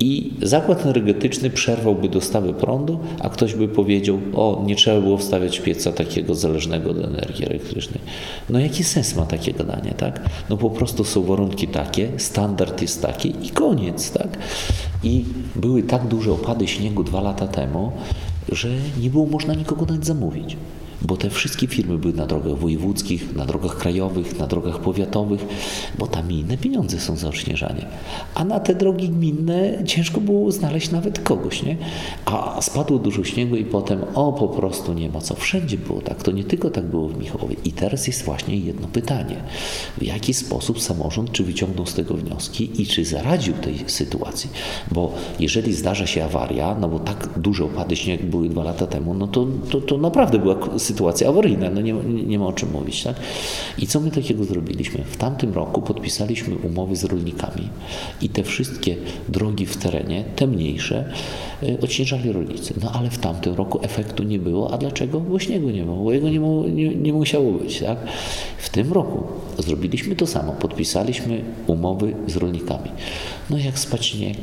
I zakład energetyczny przerwałby dostawy prądu, a ktoś by powiedział: O, nie trzeba było wstawiać pieca takiego zależnego od energii elektrycznej. No jaki sens ma takie gadanie, tak? No po prostu są warunki takie, standard jest taki i koniec, tak? I były tak duże opady śniegu dwa lata temu, że nie było można nikogo nawet zamówić bo te wszystkie firmy były na drogach wojewódzkich, na drogach krajowych, na drogach powiatowych, bo tam inne pieniądze są za odśnieżanie. A na te drogi gminne ciężko było znaleźć nawet kogoś, nie? A spadło dużo śniegu i potem, o, po prostu nie ma co. Wszędzie było tak, to nie tylko tak było w Michałowie. I teraz jest właśnie jedno pytanie. W jaki sposób samorząd, czy wyciągnął z tego wnioski i czy zaradził tej sytuacji? Bo jeżeli zdarza się awaria, no bo tak duże opady śniegu były dwa lata temu, no to, to, to naprawdę była sytuacja sytuacja awaryjna, no nie, nie ma o czym mówić. Tak? I co my takiego zrobiliśmy? W tamtym roku podpisaliśmy umowy z rolnikami i te wszystkie drogi w terenie, te mniejsze, y, odśnieżali rolnicy. No ale w tamtym roku efektu nie było. A dlaczego? Bo śniegu nie było, bo jego nie, nie, nie musiało być. Tak? W tym roku zrobiliśmy to samo. Podpisaliśmy umowy z rolnikami. No jak spać śnieg,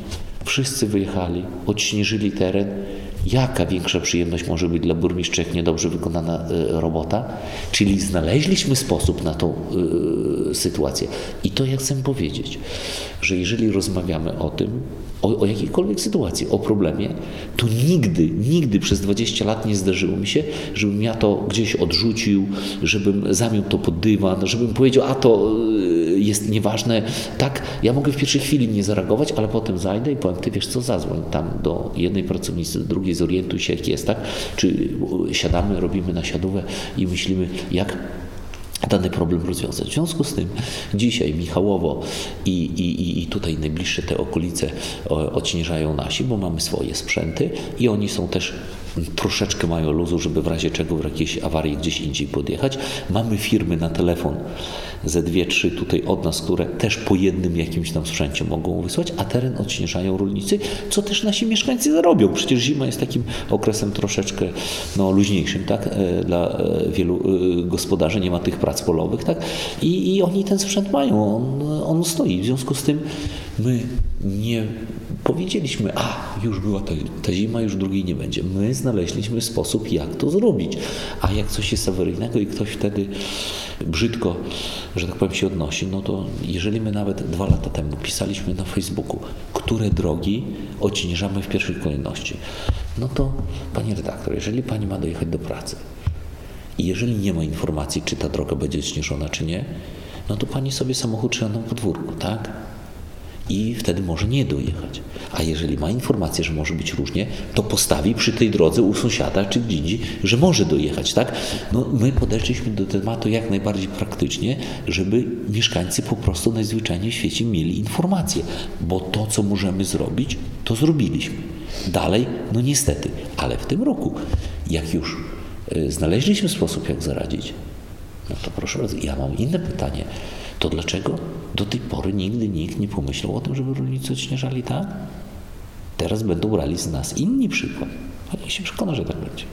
wszyscy wyjechali, odśnieżyli teren, Jaka większa przyjemność może być dla burmistrza, jak niedobrze wykonana e, robota? Czyli znaleźliśmy sposób na tą y, sytuację. I to ja chcę powiedzieć, że jeżeli rozmawiamy o tym, o, o, jakiejkolwiek sytuacji, o problemie, to nigdy, nigdy przez 20 lat nie zdarzyło mi się, żebym ja to gdzieś odrzucił, żebym zamiał to pod dywan, żebym powiedział, a to jest nieważne. Tak, ja mogę w pierwszej chwili nie zareagować, ale potem zajdę i powiem, ty wiesz co, zadzwoń tam do jednej pracownicy, do drugiej, zorientuj się, jak jest, tak? Czy siadamy, robimy nasiadówę i myślimy, jak dany problem rozwiązać. W związku z tym dzisiaj Michałowo i, i, i tutaj najbliższe te okolice odśnieżają nasi, bo mamy swoje sprzęty i oni są też troszeczkę mają luzu, żeby w razie czego w jakiejś awarii gdzieś indziej podjechać. Mamy firmy na telefon ze dwie, trzy tutaj od nas, które też po jednym jakimś tam sprzęcie mogą wysłać, a teren odśnieżają rolnicy, co też nasi mieszkańcy zarobią. Przecież zima jest takim okresem troszeczkę no, luźniejszym tak? E, dla e, wielu e, gospodarzy, nie ma tych prac polowych tak? I, i oni ten sprzęt mają, on, on stoi. W związku z tym my nie powiedzieliśmy, a już była ta, ta, zima, już drugiej nie będzie. My znaleźliśmy sposób, jak to zrobić. A jak coś jest awaryjnego i ktoś wtedy brzydko, że tak powiem, się odnosi, no to jeżeli my nawet dwa lata temu pisaliśmy na Facebooku, które drogi odciężamy w pierwszej kolejności, no to Pani redaktor, jeżeli Pani ma dojechać do pracy i jeżeli nie ma informacji, czy ta droga będzie odśnieżona, czy nie, no to Pani sobie samochód trzyma na podwórku, tak? I wtedy może nie dojechać. A jeżeli ma informację, że może być różnie, to postawi przy tej drodze u sąsiada czy gdzie indziej, że może dojechać, tak? No, my podeszliśmy do tematu jak najbardziej praktycznie, żeby mieszkańcy po prostu najzwyczajniej w świecie mieli informację, bo to, co możemy zrobić, to zrobiliśmy. Dalej, no niestety, ale w tym roku, jak już y, znaleźliśmy sposób, jak zaradzić, no to proszę bardzo, ja mam inne pytanie To dlaczego do tej pory nigdy nikt nie pomyślał o tym, żeby rolnicy odśnieżali tak? Teraz będą brali z nas inni przykład. A niech się przekona, że tak będzie.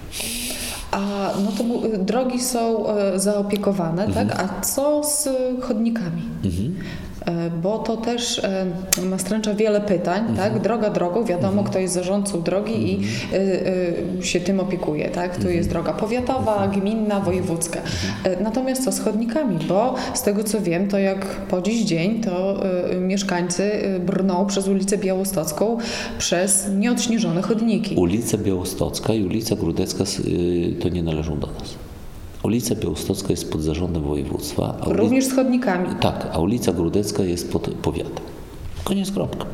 A no to drogi są e, zaopiekowane, tak? A co z chodnikami? E, Bo to też e, nastręcza wiele pytań, tak? Droga drogą, wiadomo, kto jest zarządcą drogi i e, e, się tym opiekuje, tak? Tu jest droga powiatowa, gminna, wojewódzka. E, Natomiast co z chodnikami? Bo z tego co wiem, to jak po dziś dzień, to e, mieszkańcy e, brną przez ulicę Białostocką przez nieodśnieżone chodniki. Ulica Białostocka i ulica Grudecka y, to nie należą do nas. Ulica Białostocka jest pod zarządem województwa. A Również z chodnikami. Tak, a ulica Grudecka jest pod powiatem. Koniec kropka.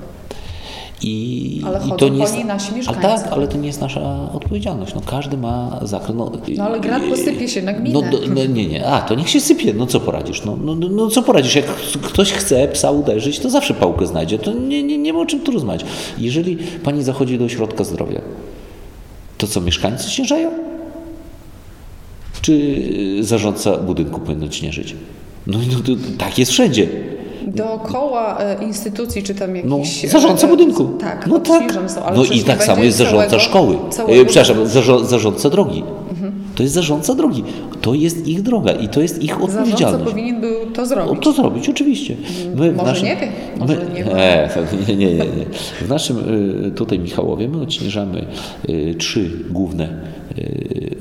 I, Ale i to nie jest, nasi ale mieszkańcy. tak, ale to nie jest nasza odpowiedzialność. No, każdy ma zakres. No, No ale grat posypie się na gminę. No, do, no nie, nie. A, to niech się sypie. No co poradzisz? No, no, no, no co poradzisz? Jak ktoś chce psa uderzyć, to zawsze pałkę znajdzie. To nie, nie, nie ma o czym tu rozmawiać. Jeżeli pani zachodzi do ośrodka zdrowia, to co, mieszkańcy śnieżają? Czy zarządca budynku powinien śnieżyć? No, no to, tak jest wszędzie. Dookoła e, instytucji, czy tam No, jakiś... zarządca e, budynku. Tak, no tak. są, No i tak samo jest zarządca całego- szkoły. całego- E, przepraszam, zarządca drogi. To jest zarządca drogi. To jest ich droga i to jest ich Zarządca odpowiedzialność. powinien był to O, zrobić. to zrobić, oczywiście. My Może nie wie, może my, nie wie. nie, nie, nie, nie. W naszym tutaj Michałowie my odśnieżamy trzy główne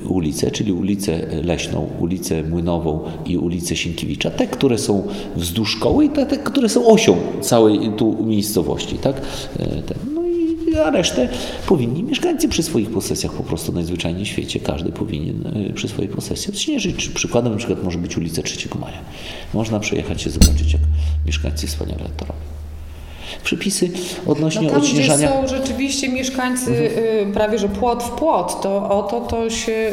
ulice, czyli ulicę Leśną, ulicę Młynową i ulicę Sienkiewicza. Te, które są wzdłuż szkoły i te, te które są osią całej tu miejscowości. Tak? E, no i a resztę powinni mieszkańcy przy swoich posesjach po prostu najzwyczajniej w świecie. Każdy powinien y, przy swojej posesji odśnieżyć. Przykładem na przykład może być ulica 3 Maja. Można przejechać się zobaczyć, jak mieszkańcy wspaniale to robią. Przepisy odnośnie No tam, gdzie są rzeczywiście mieszkańcy y, prawie, że płot w płot, to o to, to się y,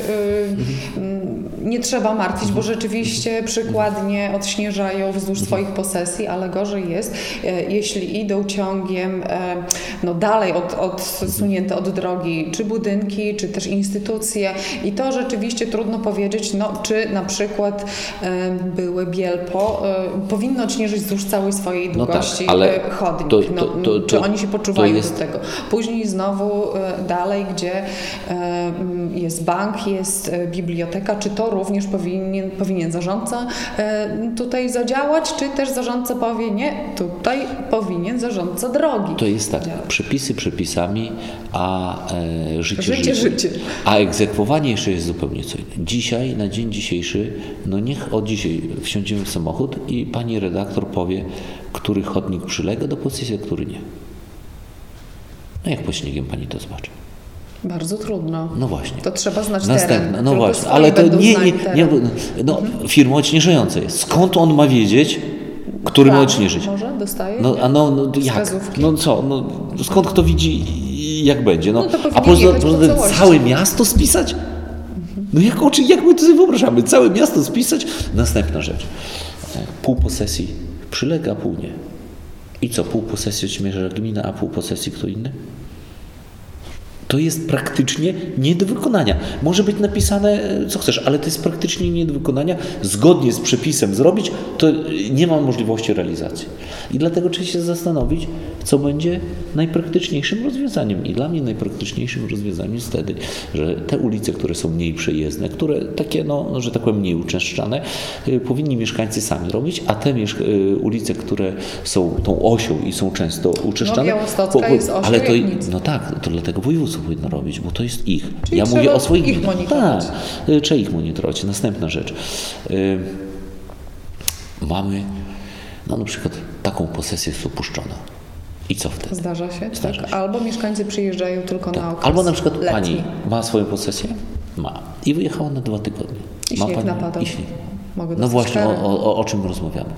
mm, nie trzeba martwić, bo rzeczywiście przykładnie odśnieżają wzdłuż swoich posesji, ale gorzej jest, e, jeśli idą ciągiem e, no dalej od, odsunięte od drogi, czy budynki, czy też instytucje i to rzeczywiście trudno powiedzieć, no, czy na przykład e, były Bielpo powinno odśnieżyć wzdłuż całej swojej No tak, długości ale e, chodnik. to- no, to- to- czy to- oni się poczuwają jest- do tego? Później znowu dalej, gdzie jest bank, jest biblioteka, czy to również powinien, powinien zarządca e, tutaj zadziałać, czy też zarządca powie nie, tutaj powinien zarządca drogi. To jest tak, działać. przepisy przepisami, a e, życie, Życie, życie. A egzekwowanie jeszcze jest zupełnie co innego. Dzisiaj, na dzień dzisiejszy, no niech od dzisiaj wsiądziemy w samochód i pani redaktor powie, który chodnik przylega do posesji, a który nie. No jak pod śniegiem pani to zobaczy? Bardzo trudno. No właśnie. To trzeba znać Następne, teren. no właśnie, ale to nie, nie, nie, no, firma odśnieżająca jest. Skąd on ma wiedzieć, który ma Plan odśnieżyć? Może dostaje? No, a no, no jak? Wskazówki. No co? No, skąd kto widzi i jak będzie? No, No a poza poza tym całe miasto spisać? No jak, oczy, jak my to sobie wyobrażamy? Całe miasto spisać? Następna rzecz. Pół posesji przylega, pół nie. I co? Pół posesji odśmierza gmina, a pół posesji kto inny? To jest praktycznie nie do wykonania. Może być napisane e, co chcesz, ale to jest praktycznie nie do wykonania. Zgodnie z przepisem zrobić, to e, nie ma możliwości realizacji. I dlatego trzeba się zastanowić, co będzie najpraktyczniejszym rozwiązaniem. I dla mnie najpraktyczniejszym rozwiązaniem jest wtedy, że te ulice, które są mniej przejezdne, które takie, no, że tak powiem, mniej uczęszczane, y, powinni mieszkańcy sami robić, a te ulice, które są tą osią i są często uczęszczane. Białostocka jest osią ale to, no tak, to dlatego województwo powinno robić, bo to jest ich. Czyli ja mówię o swoich ich monitorować. Tak, y, trzeba ich monitorować. Następna rzecz. Y, Mamy no na przykład taką posesję jest opuszczona. I co wtedy? Zdarza się, Zdarza tak. się. Albo mieszkańcy przyjeżdżają tylko na okres Albo na przykład letni. pani ma swoją posesję? Ma. I wyjechała na dwa tygodnie. I ma śnieg pani, napadał. I śnieg. Mogę No właśnie, o, o, o czym rozmawiamy.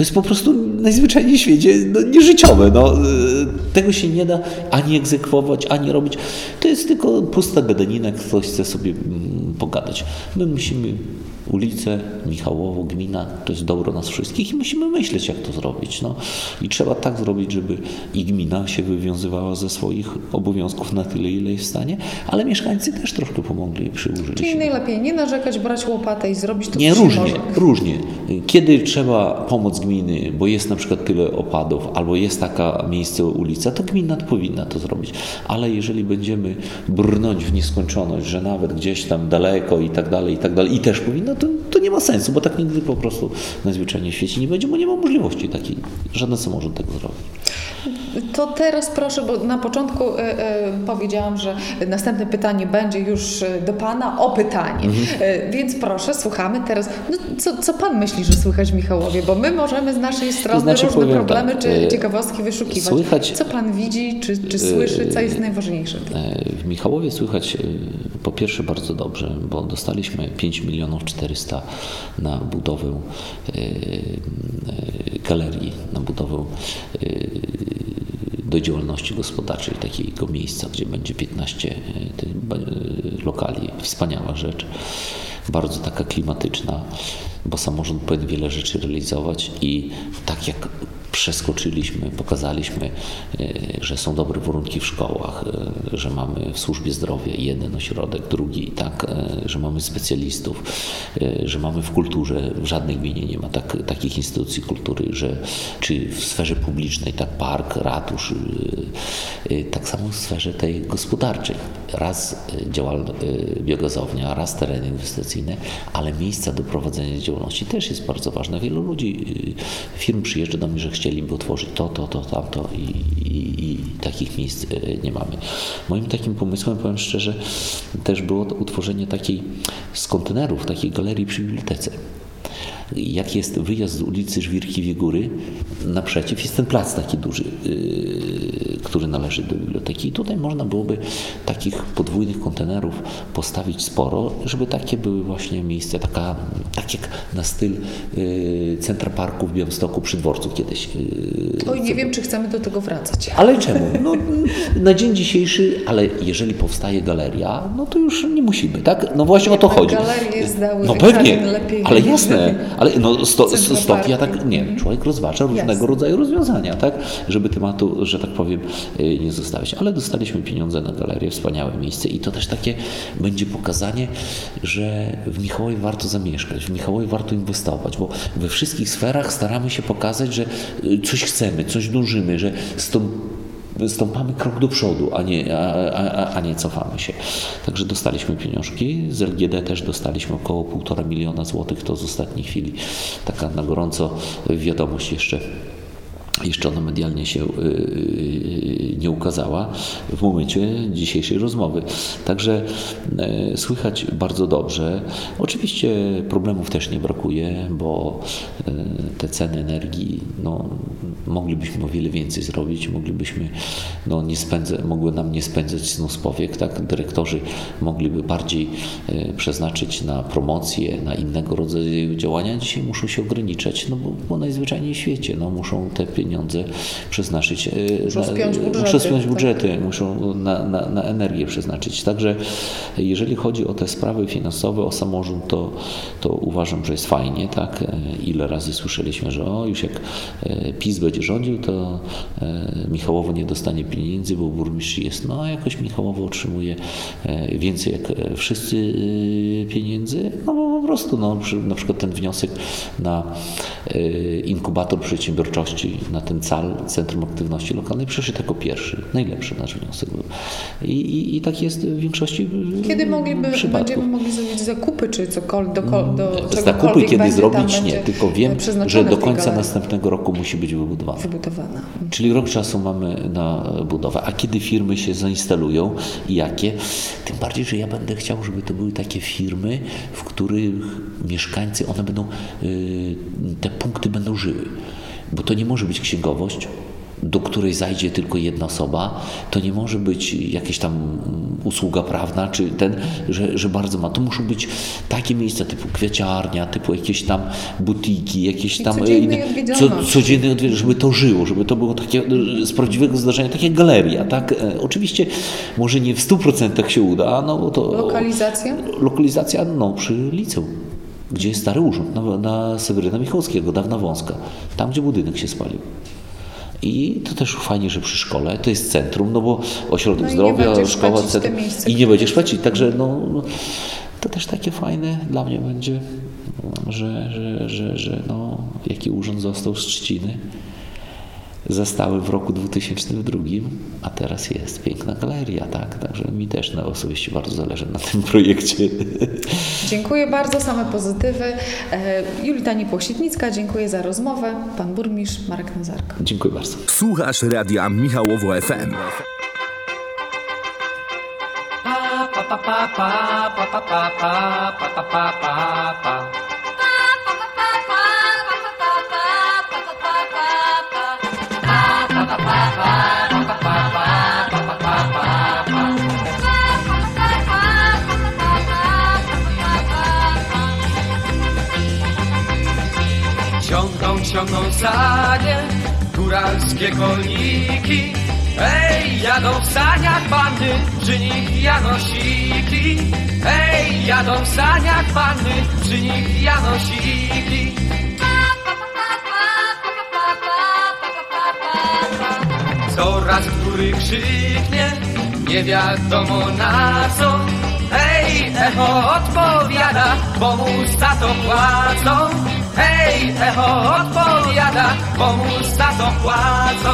To jest po prostu najzwyczajniej w świecie no, nieżyciowe. No. Y, Tego się nie da ani egzekwować, ani robić. To jest tylko pusta gadanina, ktoś chce sobie mm, pogadać. My musimy ulice, Michałowo, gmina, to jest dobro nas wszystkich i musimy myśleć, jak to zrobić. No. I trzeba tak zrobić, żeby i gmina się wywiązywała ze swoich obowiązków na tyle, ile jest w stanie, ale mieszkańcy też troszkę pomogli i przyłożyli Czyli się. najlepiej nie narzekać, brać łopatę i zrobić to, Nie, różnie, może. różnie. Kiedy trzeba pomóc gminy, bo jest na przykład tyle opadów, albo jest taka miejsce ulica, to gmina powinna to zrobić. Ale jeżeli będziemy brnąć w nieskończoność, że nawet gdzieś tam daleko i tak dalej, i tak dalej, i też powinna, to, to nie ma sensu, bo tak nigdy po prostu najzwyczajniej w świecie nie będzie, bo nie ma możliwości takiej. Żaden samorząd tego zrobić. To teraz proszę, bo na początku e, e, powiedziałam, że następne pytanie będzie już e, do Pana o pytanie. Mhm. Więc proszę, słuchamy teraz. No, co, co Pan myśli, że słychać Michałowie? Bo my możemy z naszej strony znaczy, różne powiem problemy tak, czy ciekawostki wyszukiwać. słychać- Co Pan widzi, czy, czy słyszy, co jest najważniejsze? W Michałowie słychać po pierwsze bardzo dobrze, bo dostaliśmy 5 milionów 400 na budowę galerii, na budowę do działalności gospodarczej takiego miejsca, gdzie będzie 15 tych ba- e, lokali. Wspaniała rzecz, bardzo taka klimatyczna, bo samorząd powinien wiele rzeczy realizować i tak jak przeskoczyliśmy, pokazaliśmy, e, że są dobre warunki w szkołach, e, że mamy w służbie zdrowia jeden ośrodek, drugi, tak, e, że mamy specjalistów, że mamy w kulturze, w żadnej gminie nie ma tak, takich instytucji kultury, że czy w sferze publicznej, tak park, ratusz, tak samo w sferze tej gospodarczej. Raz działalna e, biogazownia, raz tereny inwestycyjne, ale miejsca do prowadzenia działalności też jest bardzo ważne. Wielu ludzi, firm przyjeżdża do mnie, że chcieliby otworzyć to, to, to, tamto i, i, i takich miejsc e, nie mamy. Moim takim pomysłem, powiem szczerze, też było utworzenie takiej z kontenerów, takiej galerii przy bibliotece. Jak jest wyjazd z ulicy Żwirki Góry, naprzeciw jest ten plac taki duży, yy, który należy do biblioteki. I tutaj można byłoby takich podwójnych kontenerów postawić sporo, żeby takie były właśnie miejsca, taka, tak jak na styl yy, Centra Parku w Białymstoku przy dworcu kiedyś. Yy, Oj, nie wiem, czy chcemy do tego wracać. ale czemu? No, na dzień dzisiejszy, ale jeżeli powstaje galeria, no to już nie musimy, tak? No właśnie o to chodzi. galerie zdały No pewnie, lepiej ale jasne, ale no sto, Centrum stop, ja parku. tak, nie, człowiek rozważa różnego Jasne. rodzaju rozwiązania, tak? Żeby tematu, że tak powiem, y, nie zostawiać. Ale dostaliśmy pieniądze na galerię, wspaniałe miejsce i to też takie będzie pokazanie, że w Michałowie warto zamieszkać, w Michałowie warto inwestować, bo we wszystkich sferach staramy się pokazać, że y, coś chcemy, coś dążymy, że stąd stąpamy krok do przodu, a nie, a, a, a nie cofamy się. Także dostaliśmy pieniążki. Z LGD też dostaliśmy około 1,5 miliona złotych. To z ostatniej chwili taka na gorąco wiadomość jeszcze jeszcze ona medialnie się yy, nie ukazała w momencie dzisiejszej rozmowy. Także e, słychać bardzo dobrze. Oczywiście problemów też nie brakuje, bo e, te ceny energii, no, moglibyśmy o wiele więcej zrobić, moglibyśmy, no, nie spędzę, mogły nam nie spędzać snu z powiek, tak? Dyrektorzy mogliby bardziej e, przeznaczyć na promocję, na innego rodzaju działania. Dzisiaj muszą się ograniczać, no bo, bo najzwyczajniej w świecie, no, muszą te pieniądze przeznaczyć. Muszą na- spiąć budżety, Muszą spiąć tak. budżety, muszą na, na, na energię przeznaczyć. Także jeżeli chodzi o te sprawy finansowe, o samorząd, to, to uważam, że jest fajnie, tak? E, Ile razy słyszeliśmy, że o, już jak e, PiS będzie rządził, to e, Michałowo nie dostanie pieniędzy, bo burmistrz jest, no a jakoś Michałowo otrzymuje więcej jak wszyscy e, pieniędzy, no bo po prostu, no, na przykład ten wniosek na inkubator przedsiębiorczości, na ten CAL, Centrum Aktywności Lokalnej, przeszedł jako pierwszy, najlepszy nasz wniosek. I, i, i tak jest w większości Kiedy mogliby, przypadków. będziemy mogli zrobić zakupy, czy cokolwiek, do, do, do Zakupy kiedy zrobić nie, tylko wiem, że do końca następnego roku musi być wybudowana. wybudowana. Czyli rok czasu mamy na budowę. A kiedy firmy się zainstalują i jakie? Tym bardziej, że ja będę chciał, żeby to były takie firmy, w których mieszkańcy, one będą, y, te punkty będą żyły. Bo to nie może być księgowość, do której zajdzie tylko jedna osoba, to nie może być jakaś tam usługa prawna, czy ten, że, że bardzo ma. To muszą być takie miejsca typu kwieciarnia, typu jakieś tam butiki, jakieś tam inne, co, codzienne żeby to żyło, żeby to było takie z prawdziwego zdarzenia, takie galeria, tak? E, oczywiście może nie w 100% się uda, no bo to... Lokalizacja? Lokalizacja, no przy liceum gdzie jest stary urząd, na, na Seweryna Michalskiego, dawna wąska, tam gdzie budynek się spalił. I to też fajnie, że przy szkole to jest centrum, no bo ośrodek no zdrowia, szkoła, centrum. I nie będziesz płacić. Także no, to też takie fajne dla mnie będzie, że, że, że, że no, jaki urząd został z Trzciny zostały w roku 2002, a teraz jest piękna galeria, tak? Także mi też na osobiście bardzo zależy na tym projekcie. Dziękuję bardzo, same pozytywy. E, Julita Niepłositnicka, dziękuję za rozmowę. Pan burmistrz Marek Nazarko. Dziękuję bardzo. Słuchasz radia Michałowo FM. Pa, pa, pa, pa, pa, pa, pa, pa, pa, pa, pa, pa. Ciągną sanie góralskie koliki. Ej, jadą w saniach panny, przy nich Janosiki. Ej, jadą w saniach panny, przy nich Janosiki. Coraz który krzyknie, nie wiadomo na co. Echo odpowiada, bo mu za to płacą. Hej, echo odpowiada, bo mu za to płacą.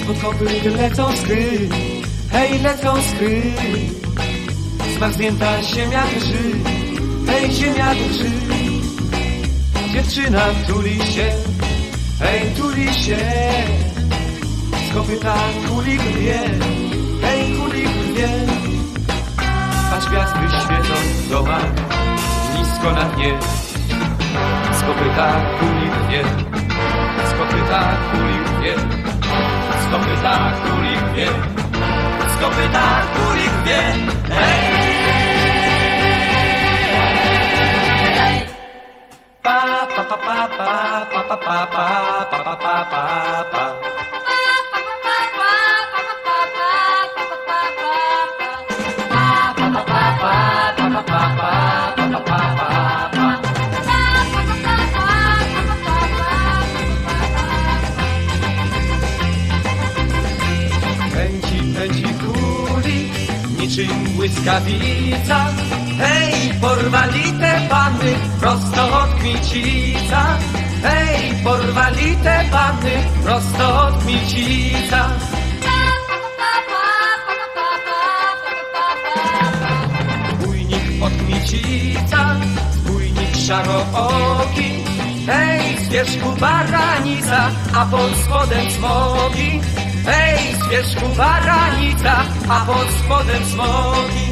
Spod lecą skry, hej, lecą skry. Zmarznięta ziemia drży, hej, ziemia drży. Dziewczyna tuli się, hej, tuli się. Kopyta kuli wie, hej, kuli wie. Patrz gwiazdy świecą w domach, nisko na dnie. Z kopyta kuli wie, z kopyta kuli wie, z kopyta kuli wie, hej! Błyskawica. Hej, porwali te panny prosto od Kmicica. Hej, porwali te panny prosto od Kmicica. Bójnik od Kmicica, zbójnik szarooki. Hej, z wierzchu baranica, a pod spodem smogi. Hej, z wierzchu baranica, a pod spodem smogi.